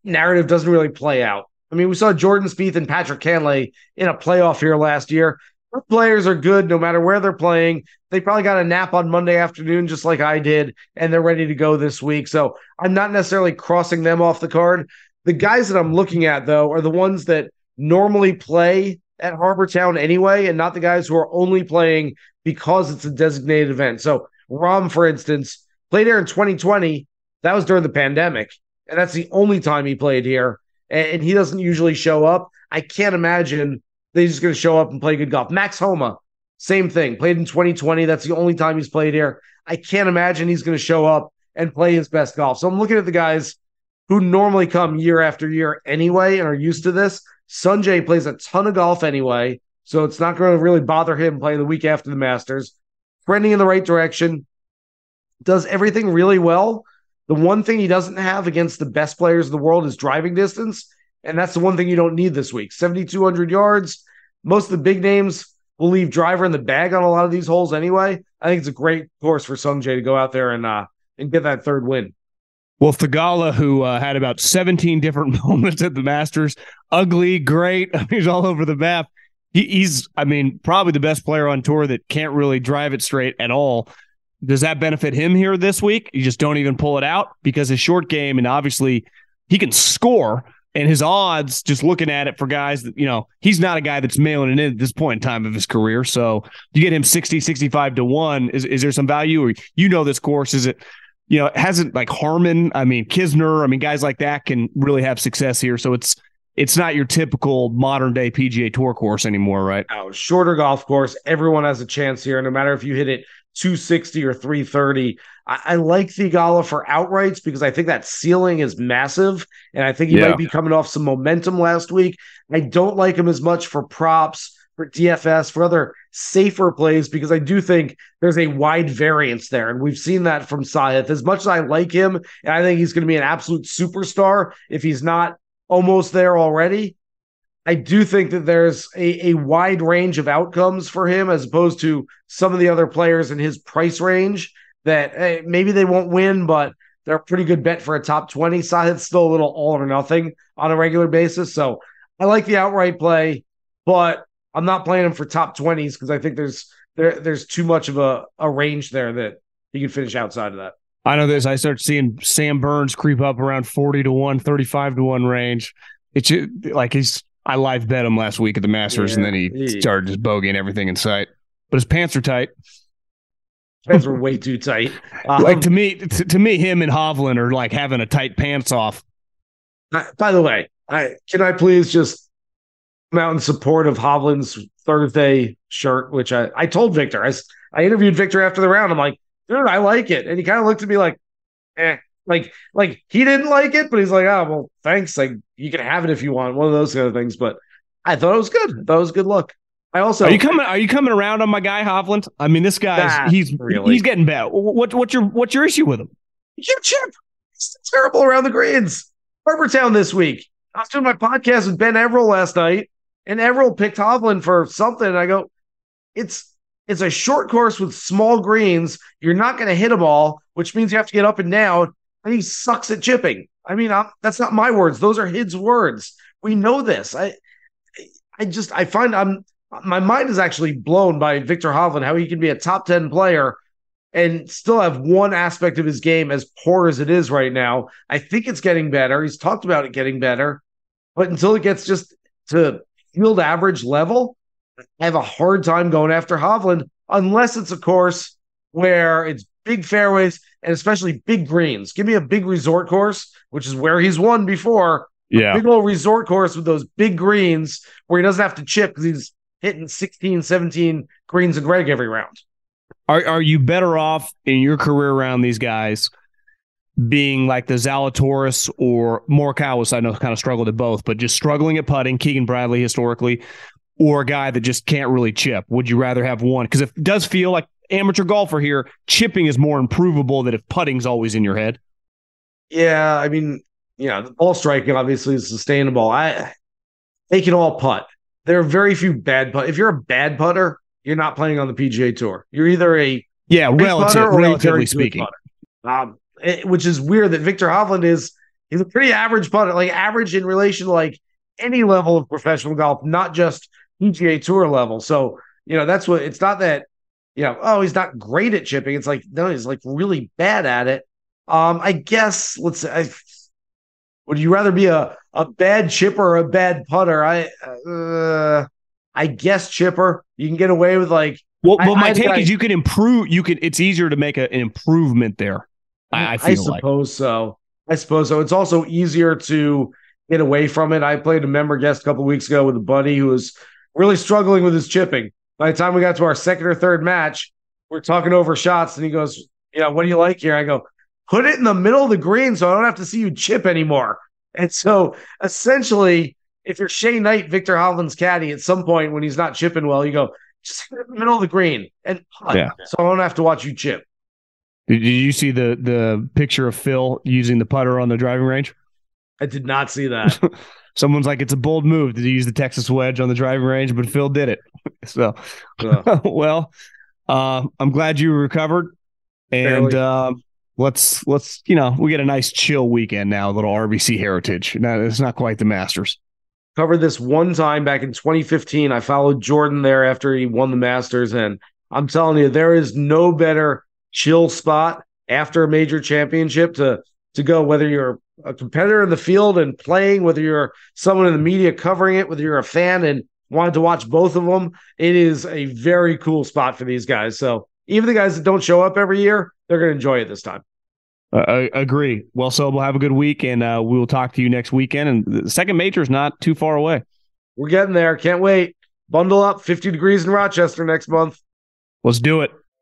narrative doesn't really play out. I mean, we saw Jordan Spieth and Patrick Cantlay in a playoff here last year. Players are good no matter where they're playing. They probably got a nap on Monday afternoon, just like I did, and they're ready to go this week. So I'm not necessarily crossing them off the card. The guys that I'm looking at, though, are the ones that normally play at Harbor Town anyway, and not the guys who are only playing because it's a designated event. So Rahm, for instance, played here in 2020. That was during the pandemic, and that's the only time he played here. And he doesn't usually show up. I can't imagine that he's just going to show up and play good golf. Max Homa, same thing. Played in 2020. That's the only time he's played here. I can't imagine he's going to show up and play his best golf. So I'm looking at the guys who normally come year after year anyway and are used to this. Sungjae plays a ton of golf anyway, so it's not going to really bother him playing the week after the Masters. Trending in the right direction, does everything really well. The one thing he doesn't have against the best players in the world is driving distance, and that's the one thing you don't need this week. 7,200 yards. Most of the big names will leave driver in the bag on a lot of these holes anyway. I think it's a great course for Sungjae to go out there and uh, and get that third win. Well, Theegala, who uh, had about 17 different [laughs] moments at the Masters, ugly, great. [laughs] He's all over the map. He, he's, I mean, probably the best player on tour that can't really drive it straight at all. Does that benefit him here this week? You just don't even pull it out because his short game, and obviously he can score, and his odds, just looking at it for guys that, you know, he's not a guy that's mailing it in at this point in time of his career. So you get him 60, 65 to one. Is, is there some value? Or you know, this course, is it, you know, it hasn't like Harman, I mean, Kisner, I mean, guys like that can really have success here. So it's, it's not your typical modern day PGA Tour course anymore, right? Now, shorter golf course, everyone has a chance here, no matter if you hit it 260 or 330. I, I like Theegala for outrights because I think that ceiling is massive, and I think he Yeah. might be coming off some momentum last week. I don't like him as much for props. for DFS, for other safer plays, because I do think there's a wide variance there. And we've seen that from Sahith. As much as I like him, and I think he's going to be an absolute superstar if he's not almost there already, I do think that there's a, a wide range of outcomes for him as opposed to some of the other players in his price range that hey, maybe they won't win, but they're a pretty good bet for a top 20. Sahith's still a little all or nothing on a regular basis. So I like the outright play, but I'm not playing him for top 20s because I think there's there there's too much of a, a range there that he can finish outside of that. I know this. I start seeing Sam Burns creep up around 40 to 1, 35 to 1 range. It's like he's I live bet him last week at the Masters, yeah, and then he started just bogeying everything in sight. But his pants are tight. Pants are way too tight. [laughs] Um, like to me, to, to, me, him and Hovland are like having a tight pants off. By the way, I can I please just out in support of Hovland's Thursday shirt, which I, I told Victor. I, I interviewed Victor after the round. I'm like, dude, I like it. And he kind of looked at me like, eh. Like, like he didn't like it, but he's like, oh, well, thanks. Like, you can have it if you want. One of those kind of things. But I thought it was good. I thought it was a good look. I also are you coming? Are you coming around on my guy Hovland? I mean, this guy's he's really. he's getting bad. What what's your what's your issue with him? You chip. He's terrible around the greens. Harbour Town this week. I was doing my podcast with Ben Everill last night, and Everill picked Hovland for something. And I go, it's it's a short course with small greens. You're not going to hit them all, which means you have to get up and down. And he sucks at chipping. I mean, I'm, that's not my words; those are his words. We know this. I, I just I find I'm my mind is actually blown by Victor Hovland, how he can be a top 10 player and still have one aspect of his game as poor as it is right now. I think it's getting better. He's talked about it getting better, but until it gets just to field average level, I have a hard time going after Hovland unless it's a course where it's big fairways and especially big greens. Give me a big resort course, which is where he's won before. Yeah. big old resort course with those big greens where he doesn't have to chip because he's hitting 16, 17 greens and Greg every round. Are are you better off in your career around these guys being like the Zalatoris or Morikawa? I know kind of struggled at both, but just struggling at putting, Keegan Bradley historically, or a guy that just can't really chip? Would you rather have one? Because it does feel like amateur golfer here, chipping is more improvable than if putting's always in your head. Yeah, I mean, you know, the ball striking obviously is sustainable. I they can all putt there are very few bad put. If you're a bad putter, you're not playing on the PGA Tour. You're either a yeah, relative, relatively speaking. Um, it, which is weird that Victor Hovland is he's a pretty average putter, like average in relation to like any level of professional golf, not just PGA Tour level. So you know that's what it's not that you know oh he's not great at chipping. It's like no, he's like really bad at it. Um, I guess let's say I, would you rather be a, a bad chipper or a bad putter? I uh, I guess chipper. You can get away with like. Well, well my I, take I, is you can improve. You can. It's easier to make a, an improvement there. I, I feel I suppose like. so. I suppose so. It's also easier to get away from it. I played a member guest a couple weeks ago with a buddy who was really struggling with his chipping. By the time we got to our second or third match, we're talking over shots, and he goes, "Yeah, what do you like here?" I go, put it in the middle of the green so I don't have to see you chip anymore. And so essentially, if you're Shay Knight, Victor Hovland's caddy, at some point when he's not chipping well, you go, just in the middle of the green and putt. Yeah. So I don't have to watch you chip. Did you see the the picture of Phil using the putter on the driving range? I did not see that. [laughs] Someone's like, it's a bold move to use the Texas wedge on the driving range, but Phil did it. [laughs] So, [laughs] well, uh, I'm glad you recovered. And uh, let's let's you know we get a nice chill weekend now, a little RBC heritage. Now it's not quite the Masters. Covered this one time back in 2015. I followed Jordan there after he won the Masters, and I'm telling you, there is no better chill spot after a major championship to to go. Whether you're a competitor in the field and playing, whether you're someone in the media covering it, whether you're a fan and wanted to watch both of them, it is a very cool spot for these guys. So even the guys that don't show up every year, they're going to enjoy it this time. I agree. Well, so we'll have a good week, and uh, we will talk to you next weekend. And the second major is not too far away. We're getting there. Can't wait. Bundle up. 50 degrees in Rochester next month. Let's do it.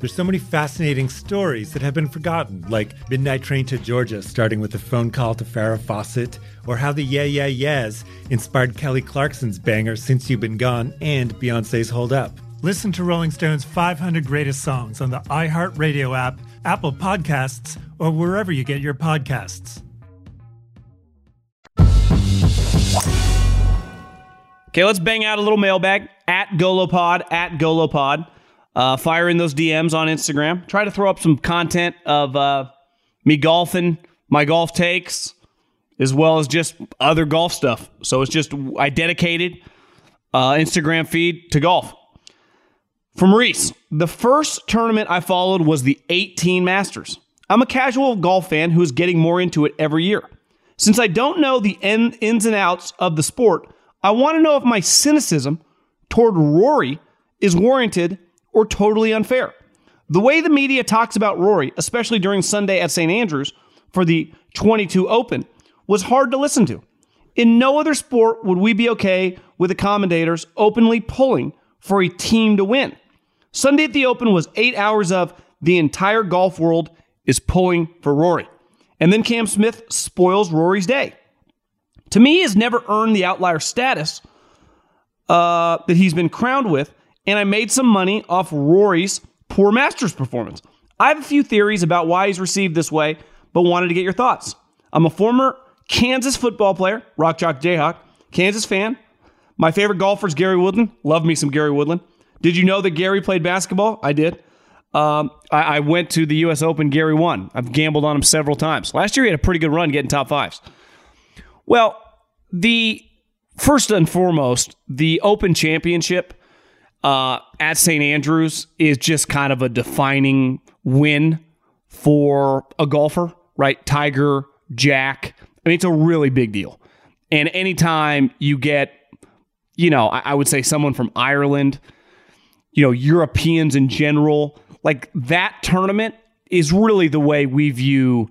There's so many fascinating stories that have been forgotten, like Midnight Train to Georgia, starting with a phone call to Farrah Fawcett, or how the Yeah Yeah Yeahs inspired Kelly Clarkson's banger Since You've Been Gone and Beyonce's Hold Up. Listen to Rolling Stone's 500 Greatest Songs on the iHeartRadio app, Apple Podcasts, or wherever you get your podcasts. Okay, let's bang out a little mailbag at GoLowPod, at GoLowPod. Uh, fire in those DMs on Instagram. Try to throw up some content of uh, me golfing, my golf takes, as well as just other golf stuff. So it's just I dedicated uh, Instagram feed to golf. From Reese, the first tournament I followed was the 18 Masters. I'm a casual golf fan who is getting more into it every year. Since I don't know the ins and outs of the sport, I want to know if my cynicism toward Rory is warranted or totally unfair. The way the media talks about Rory, especially during Sunday at St. Andrews for the 22 Open, was hard to listen to. In no other sport would we be okay with the commentators openly pulling for a team to win. Sunday at the Open was eight hours of the entire golf world is pulling for Rory. And then Cam Smith spoils Rory's day. To me, has never earned the outlier status uh, that he's been crowned with, and I made some money off Rory's poor Masters performance. I have a few theories about why he's received this way, but wanted to get your thoughts. I'm a former Kansas football player, Rock Chalk Jayhawk, Kansas fan. My favorite golfer is Gary Woodland. Love me some Gary Woodland. Did you know that Gary played basketball? I did. Um, I, I, went to the U.S. Open. Gary won. I've gambled on him several times. Last year, he had a pretty good run getting top fives. Well, the first and foremost, the Open Championship uh, at St. Andrews is just kind of a defining win for a golfer, right? Tiger, Jack. I mean, it's a really big deal. And anytime you get, you know, I, I would say someone from Ireland, you know, Europeans in general, like that tournament is really the way we view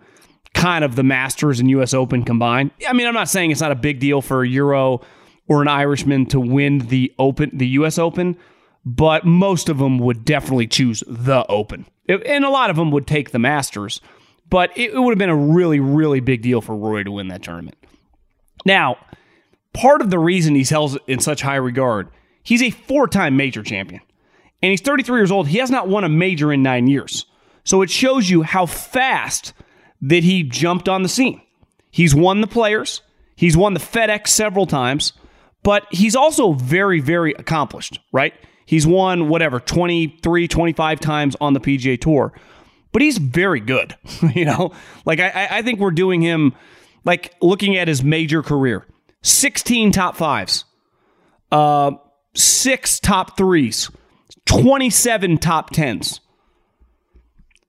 kind of the Masters and US Open combined. I mean, I'm not saying it's not a big deal for a Euro or an Irishman to win the Open, the US Open, but most of them would definitely choose the Open. And a lot of them would take the Masters, but it would have been a really, really big deal for Roy to win that tournament. Now, part of the reason he's held in such high regard, he's a four time major champion. And he's 33 years old. He has not won a major in nine years. So it shows you how fast that he jumped on the scene. He's won the players, he's won the FedEx several times, but he's also very, very accomplished, right? He's won whatever, 23, 25 times on the PGA Tour, but he's very good, [laughs] you know? Like, I, I think we're doing him, like, looking at his major career 16 top fives, uh, six top threes, 27 top tens.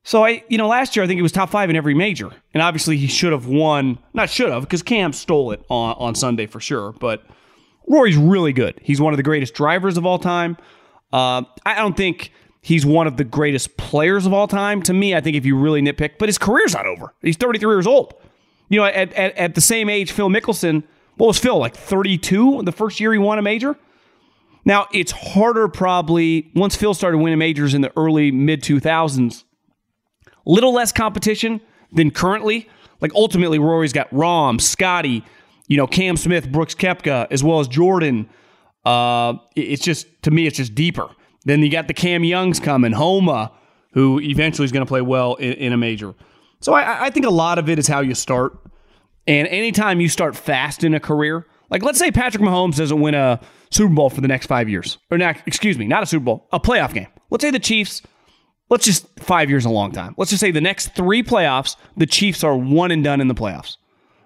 So I, you know, last year I think he was top five in every major, and obviously he should have won. Not should have, because Cam stole it on on Sunday for sure. But Rory's really good. He's one of the greatest drivers of all time. Uh, I don't think he's one of the greatest players of all time. To me, I think if you really nitpick, but his career's not over. He's 33 years old. You know, at, at, at the same age, Phil Mickelson, what was Phil, like 32 the first year he won a major? Now, it's harder probably once Phil started winning majors in the early mid 2000s, little less competition than currently. Like ultimately, Rory's got Rahm, Scotty, you know, Cam Smith, Brooks Koepka, as well as Jordan. Uh, it's just to me, it's just deeper. Then you got the Cam Youngs coming, Homa, who eventually is going to play well in, in, a major. So I, I think a lot of it is how you start. And anytime you start fast in a career, like let's say Patrick Mahomes doesn't win a Super Bowl for the next five years, or not, excuse me, not a Super Bowl, a playoff game. Let's say the Chiefs. Let's just five years a long time. Let's just say the next three playoffs, the Chiefs are one and done in the playoffs,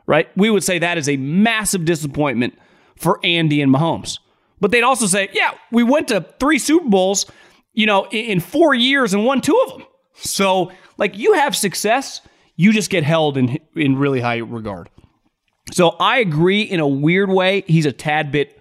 right? We would say that is a massive disappointment for Andy and Mahomes. But they'd also say, yeah, we went to three Super Bowls, you know, in four years and won two of them. So, like, you have success, you just get held in in really high regard. So I agree in a weird way. He's a tad bit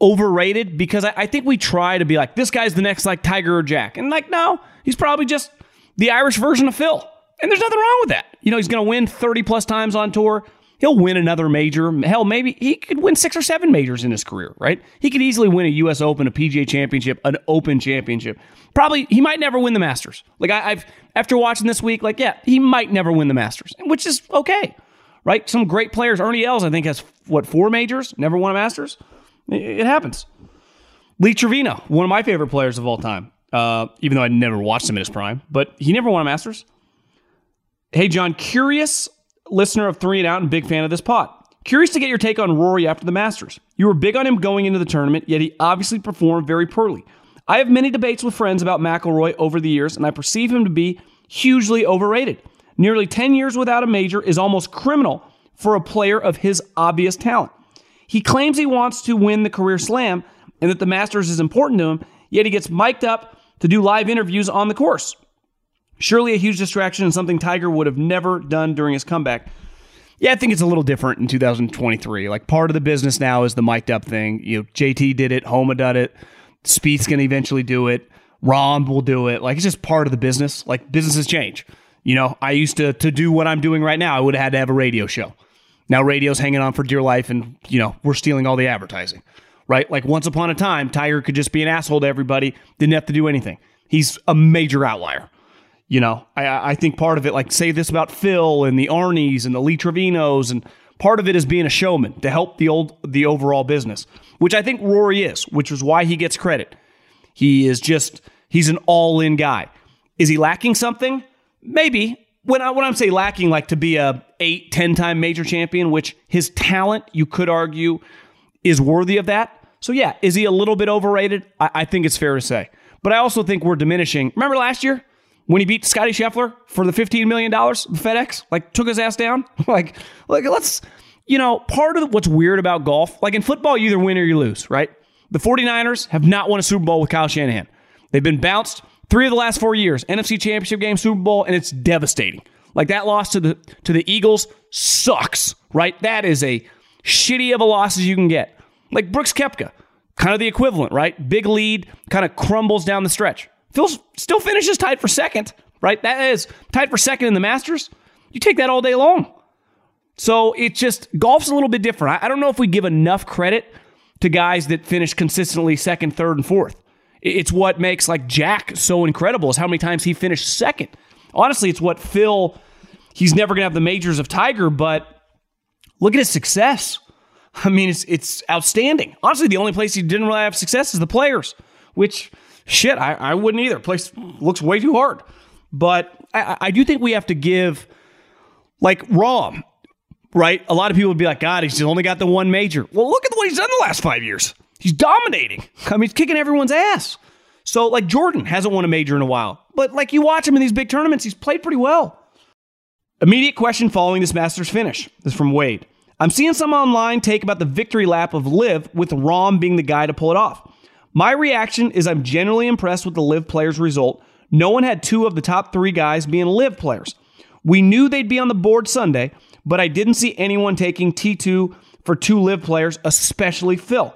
overrated because I, I, think we try to be like, this guy's the next like Tiger or Jack. And like, no, he's probably just the Irish version of Phil. And there's nothing wrong with that. You know, he's going to win 30 plus times on tour. He'll win another major. Hell, maybe he could win six or seven majors in his career, right? He could easily win a U.S. Open, a PGA Championship, an Open Championship. Probably he might never win the Masters. Like I, have after watching this week, like yeah, he might never win the Masters, which is okay, right? Some great players. Ernie Els, I think, has what four majors, never won a Masters. It, it happens. Lee Trevino, one of my favorite players of all time, uh, even though I never watched him in his prime, but he never won a Masters. Hey, John, curious listener of Three and Out and big fan of this pot. Curious to get your take on Rory after the Masters. You were big on him going into the tournament, yet he obviously performed very poorly. I have many debates with friends about McIlroy over the years, and I perceive him to be hugely overrated. Nearly 10 years without a major is almost criminal for a player of his obvious talent. He claims he wants to win the career slam and that the Masters is important to him, yet he gets mic'd up to do live interviews on the course. Surely a huge distraction and something Tiger would have never done during his comeback. Yeah, I think it's a little different in 2023. Like part of the business now is the mic'd up thing. You know, JT did it, Homa did it, Spieth's to eventually do it, Rahm will do it. Like it's just part of the business. Like businesses change. You know, I used to to do what I'm doing right now. I would have had to have a radio show. Now radio's hanging on for dear life, and you know we're stealing all the advertising, right? Like once upon a time, Tiger could just be an asshole to everybody, didn't have to do anything. He's a major outlier. You know, I, I think part of it, like say this about Phil and the Arnies and the Lee Trevinos, and part of it is being a showman to help the old the overall business, which I think Rory is, which is why he gets credit. He is just he's an all in guy. Is he lacking something? Maybe. When I when I'm say lacking, like to be a eight, 10 time major champion, which his talent, you could argue, is worthy of that. So yeah, is he a little bit overrated? I, I think it's fair to say. But I also think we're diminishing. Remember last year? When he beat Scotty Scheffler for the $15 million FedEx, like took his ass down. [laughs] like, like let's, you know, part of what's weird about golf, like in football, you either win or you lose, right? The 49ers have not won a Super Bowl with Kyle Shanahan. They've been bounced three of the last four years, NFC Championship game, Super Bowl, and it's devastating. Like that loss to the to the Eagles sucks, right? That is a shitty of a loss as you can get. Like Brooks Koepka, kind of the equivalent, right? Big lead, kind of crumbles down the stretch. Phil still finishes tied for second, right? That is tied for second in the Masters. You take that all day long. So it's just golf's a little bit different. I don't know if we give enough credit to guys that finish consistently second, third, and fourth. It's what makes like Jack so incredible is how many times he finished second. Honestly, it's what Phil. He's never going to have the majors of Tiger, but look at his success. I mean, it's it's outstanding. Honestly, the only place he didn't really have success is the players, which shit, I, I wouldn't either. Place looks way too hard. But I, I do think we have to give, like, Rahm, right? A lot of people would be like, God, he's only got the one major. Well, look at what he's done the last five years. He's dominating. I mean, he's kicking everyone's ass. So, like, Jordan hasn't won a major in a while. But, like, you watch him in these big tournaments, he's played pretty well. Immediate question following this Masters finish. This is from Wade. I'm seeing some online take about the victory lap of LIV with Rahm being the guy to pull it off. My reaction is I'm generally impressed with the LIV players' result. No one had two of the top three guys being LIV players. We knew they'd be on the board Sunday, but I didn't see anyone taking T2 for two LIV players, especially Phil.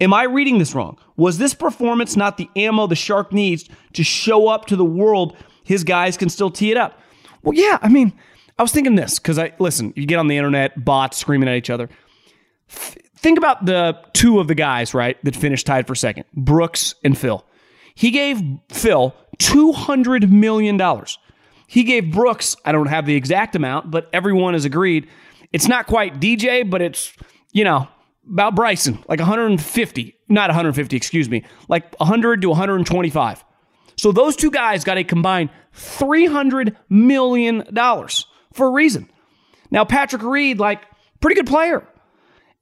Am I reading this wrong? Was this performance not the ammo the Shark needs to show up to the world his guys can still tee it up? Well, yeah, I mean, I was thinking this because I listen, you get on the internet, bots screaming at each other. Think about the two of the guys, right, that finished tied for second Brooks and Phil. He gave Phil $200 million. He gave Brooks, I don't have the exact amount, but everyone has agreed it's not quite DJ, but it's, you know, about Bryson, like 150, not 150, excuse me, like 100 to 125. So those two guys got a combined $300 million for a reason. Now, Patrick Reed, like, pretty good player.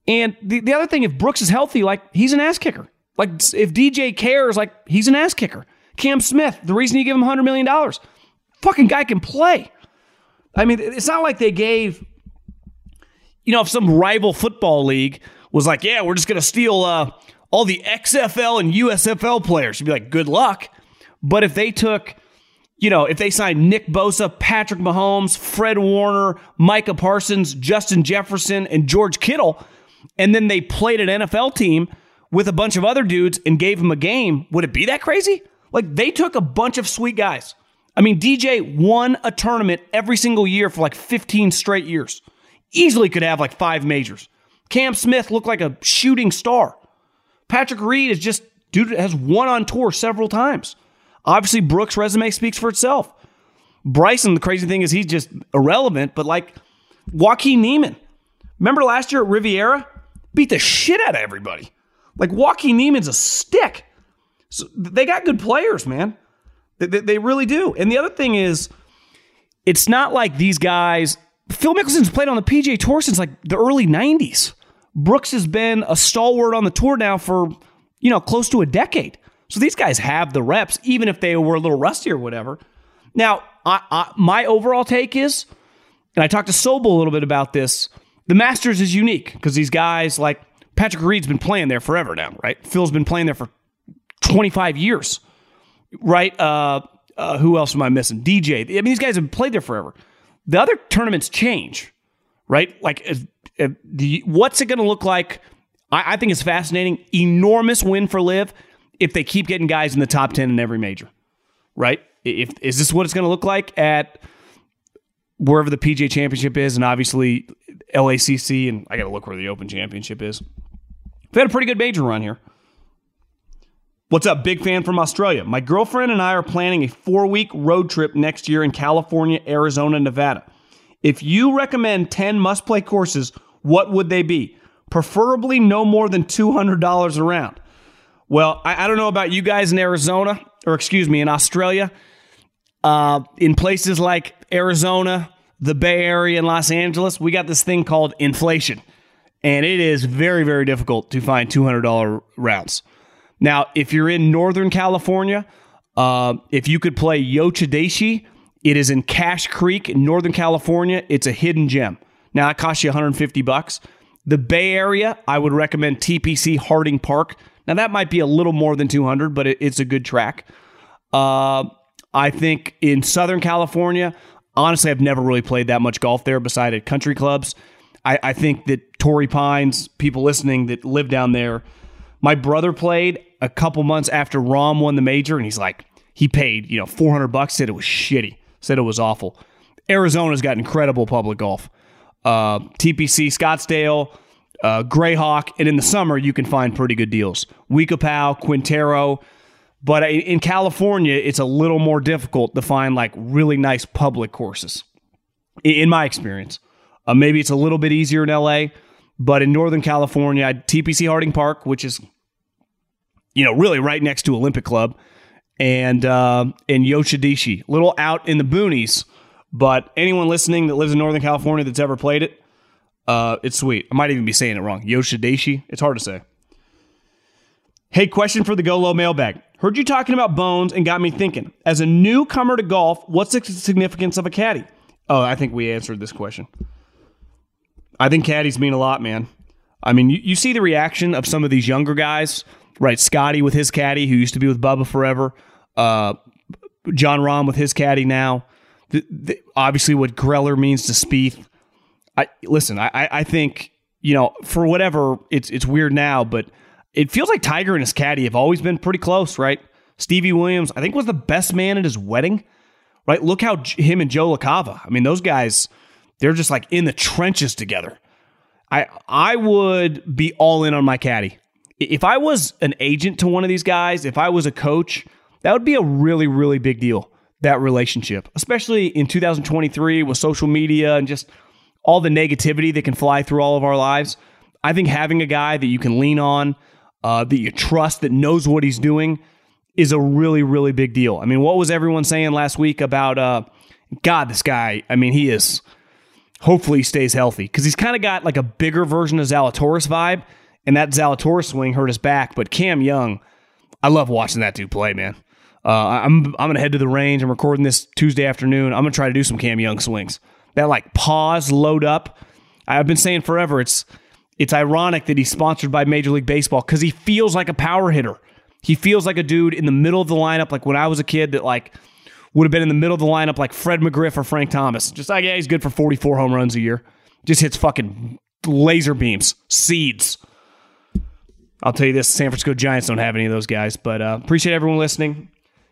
And the, the other thing, if Brooks is healthy, like, he's an ass kicker. Like, if DJ cares, like, he's an ass kicker. Cam Smith, the reason you give him $100 million, fucking guy can play. I mean, it's not like they gave, you know, if some rival football league was like, yeah, we're just going to steal uh, all the XFL and USFL players, you'd be like, good luck. But if they took, you know, if they signed Nick Bosa, Patrick Mahomes, Fred Warner, Micah Parsons, Justin Jefferson, and George Kittle, and then they played an NFL team with a bunch of other dudes and gave them a game, would it be that crazy? Like they took a bunch of sweet guys. I mean, DJ won a tournament every single year for like 15 straight years. Easily could have like five majors. Cam Smith looked like a shooting star. Patrick Reed is just dude has won on tour several times. Obviously, Brooks' resume speaks for itself. Bryson, the crazy thing is he's just irrelevant, but like Joaquin Niemann. Remember last year at Riviera? Beat the shit out of everybody. Like Joaquin Niemann's a stick. So they got good players, man. They, they, they really do. And the other thing is, it's not like these guys. Phil Mickelson's played on the PGA Tour since like the early 90s. Brooks has been a stalwart on the tour now for, you know, close to a decade. So these guys have the reps, even if they were a little rusty or whatever. Now, I, I, my overall take is, and I talked to Sobel a little bit about this, the Masters is unique because these guys like Patrick Reed's been playing there forever now, right? Phil's been playing there for 25 years, right? Uh, uh, who else am I missing? DJ. I mean, these guys have played there forever. The other tournaments change, right? Like, if, if the, what's it going to look like? I, I think it's fascinating. Enormous win for LIV if they keep getting guys in the top 10 in every major, right? If Is this what it's going to look like at wherever the PGA Championship is, and obviously LACC, and I got to look where the Open Championship is. We've had a pretty good major run here. What's up, big fan from Australia? My girlfriend and I are planning a four week road trip next year in California, Arizona, Nevada. If you recommend 10 must play courses, what would they be? Preferably no more than $200 a round. Well, I, I don't know about you guys in Arizona, or excuse me, in Australia. Uh, in places like Arizona, the Bay Area, and Los Angeles, we got this thing called inflation. And it is very, very difficult to find $200 rounds. Now, if you're in Northern California, uh, if you could play Yo Chideishi, it is in Cache Creek in Northern California. It's a hidden gem. Now, it costs you 150 bucks. The Bay Area, I would recommend TPC Harding Park. Now, that might be a little more than 200, but it, it's a good track. Uh, I think in Southern California, honestly, I've never really played that much golf there beside at country clubs. I, I think that Torrey Pines, people listening that live down there, my brother played a couple months after Rahm won the major, and he's like, he paid, you know, 400 bucks, said it was shitty, said it was awful. Arizona's got incredible public golf. Uh, TPC Scottsdale, uh, Grayhawk, and in the summer, you can find pretty good deals. We-Ko-Pa, Quintero. But in California, it's a little more difficult to find like really nice public courses, in my experience. Uh, maybe it's a little bit easier in LA, but in Northern California, I, TPC Harding Park, which is you know really right next to Olympic Club, and uh, and Chideishi, little out in the boonies. But anyone listening that lives in Northern California that's ever played it, uh, it's sweet. I might even be saying it wrong. Yo Chideishi. It's hard to say. Hey, question for the Go Low mailbag. Heard you talking about bones and got me thinking. As a newcomer to golf, what's the significance of a caddy? Oh, I think we answered this question. I think caddies mean a lot, man. I mean, you, you see the reaction of some of these younger guys, right? Scotty with his caddy, who used to be with Bubba forever. Uh, Jon Rahm with his caddy now. The, the, obviously, what Greller means to Spieth. I listen. I, I think you know for whatever it's it's weird now, but it feels like Tiger and his caddy have always been pretty close, right? Stevie Williams, I think, was the best man at his wedding, right? Look how him and Joe LaCava. I mean, those guys, they're just like in the trenches together. I I would be all in on my caddy. If I was an agent to one of these guys, if I was a coach, that would be a really really big deal. That relationship, especially in 2023 with social media and just all the negativity that can fly through all of our lives. I think having a guy that you can lean on, uh, that you trust, that knows what he's doing, is a really, really big deal. I mean, what was everyone saying last week about, uh, God, this guy? I mean, he is, hopefully, he stays healthy because he's kind of got like a bigger version of Zalatoris vibe, and that Zalatoris swing hurt his back. But Cam Young, I love watching that dude play, man. Uh, I'm I'm gonna head to the range. I'm recording this Tuesday afternoon. I'm gonna try to do some Cam Young swings. That like pause, load up. I've been saying forever. It's it's ironic that he's sponsored by Major League Baseball because he feels like a power hitter. He feels like a dude in the middle of the lineup, like when I was a kid, that like would have been in the middle of the lineup, like Fred McGriff or Frank Thomas. Just like yeah, he's good for 44 home runs a year. Just hits fucking laser beams, seeds. I'll tell you this: San Francisco Giants don't have any of those guys. But uh, appreciate everyone listening.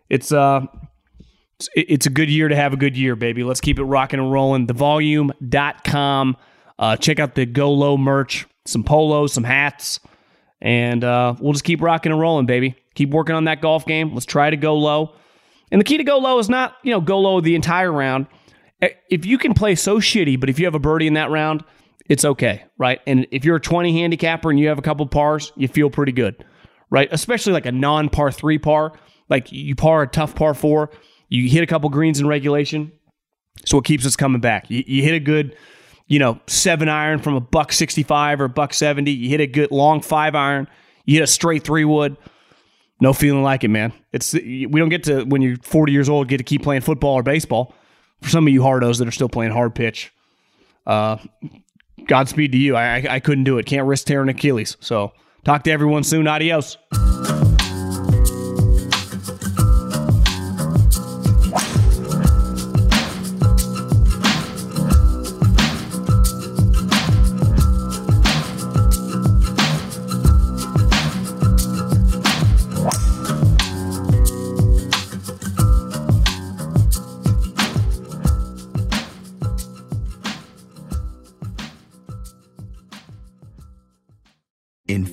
It's uh, it's a good year to have a good year, baby. Let's keep it rocking and rolling. Thevolume.com. Uh, check out the Go Low merch, some polos, some hats, and uh, we'll just keep rocking and rolling, baby. Keep working on that golf game. Let's try to go low. And the key to go low is not, you know, go low the entire round. If you can play so shitty, but if you have a birdie in that round, it's okay, right? And if you're a 20 handicapper and you have a couple pars, you feel pretty good, right? Especially like a non par three par like you par a tough par four, you hit a couple greens in regulation. So it keeps us coming back. You, you hit a good, you know, seven iron from a buck 65 or buck 70. You hit a good long five iron. You hit a straight three wood. No feeling like it, man. It's we don't get to when you're 40 years old get to keep playing football or baseball. For some of you hardos that are still playing hard pitch, uh, Godspeed to you. I, I, I couldn't do it. Can't risk tearing Achilles. So talk to everyone soon. Adios.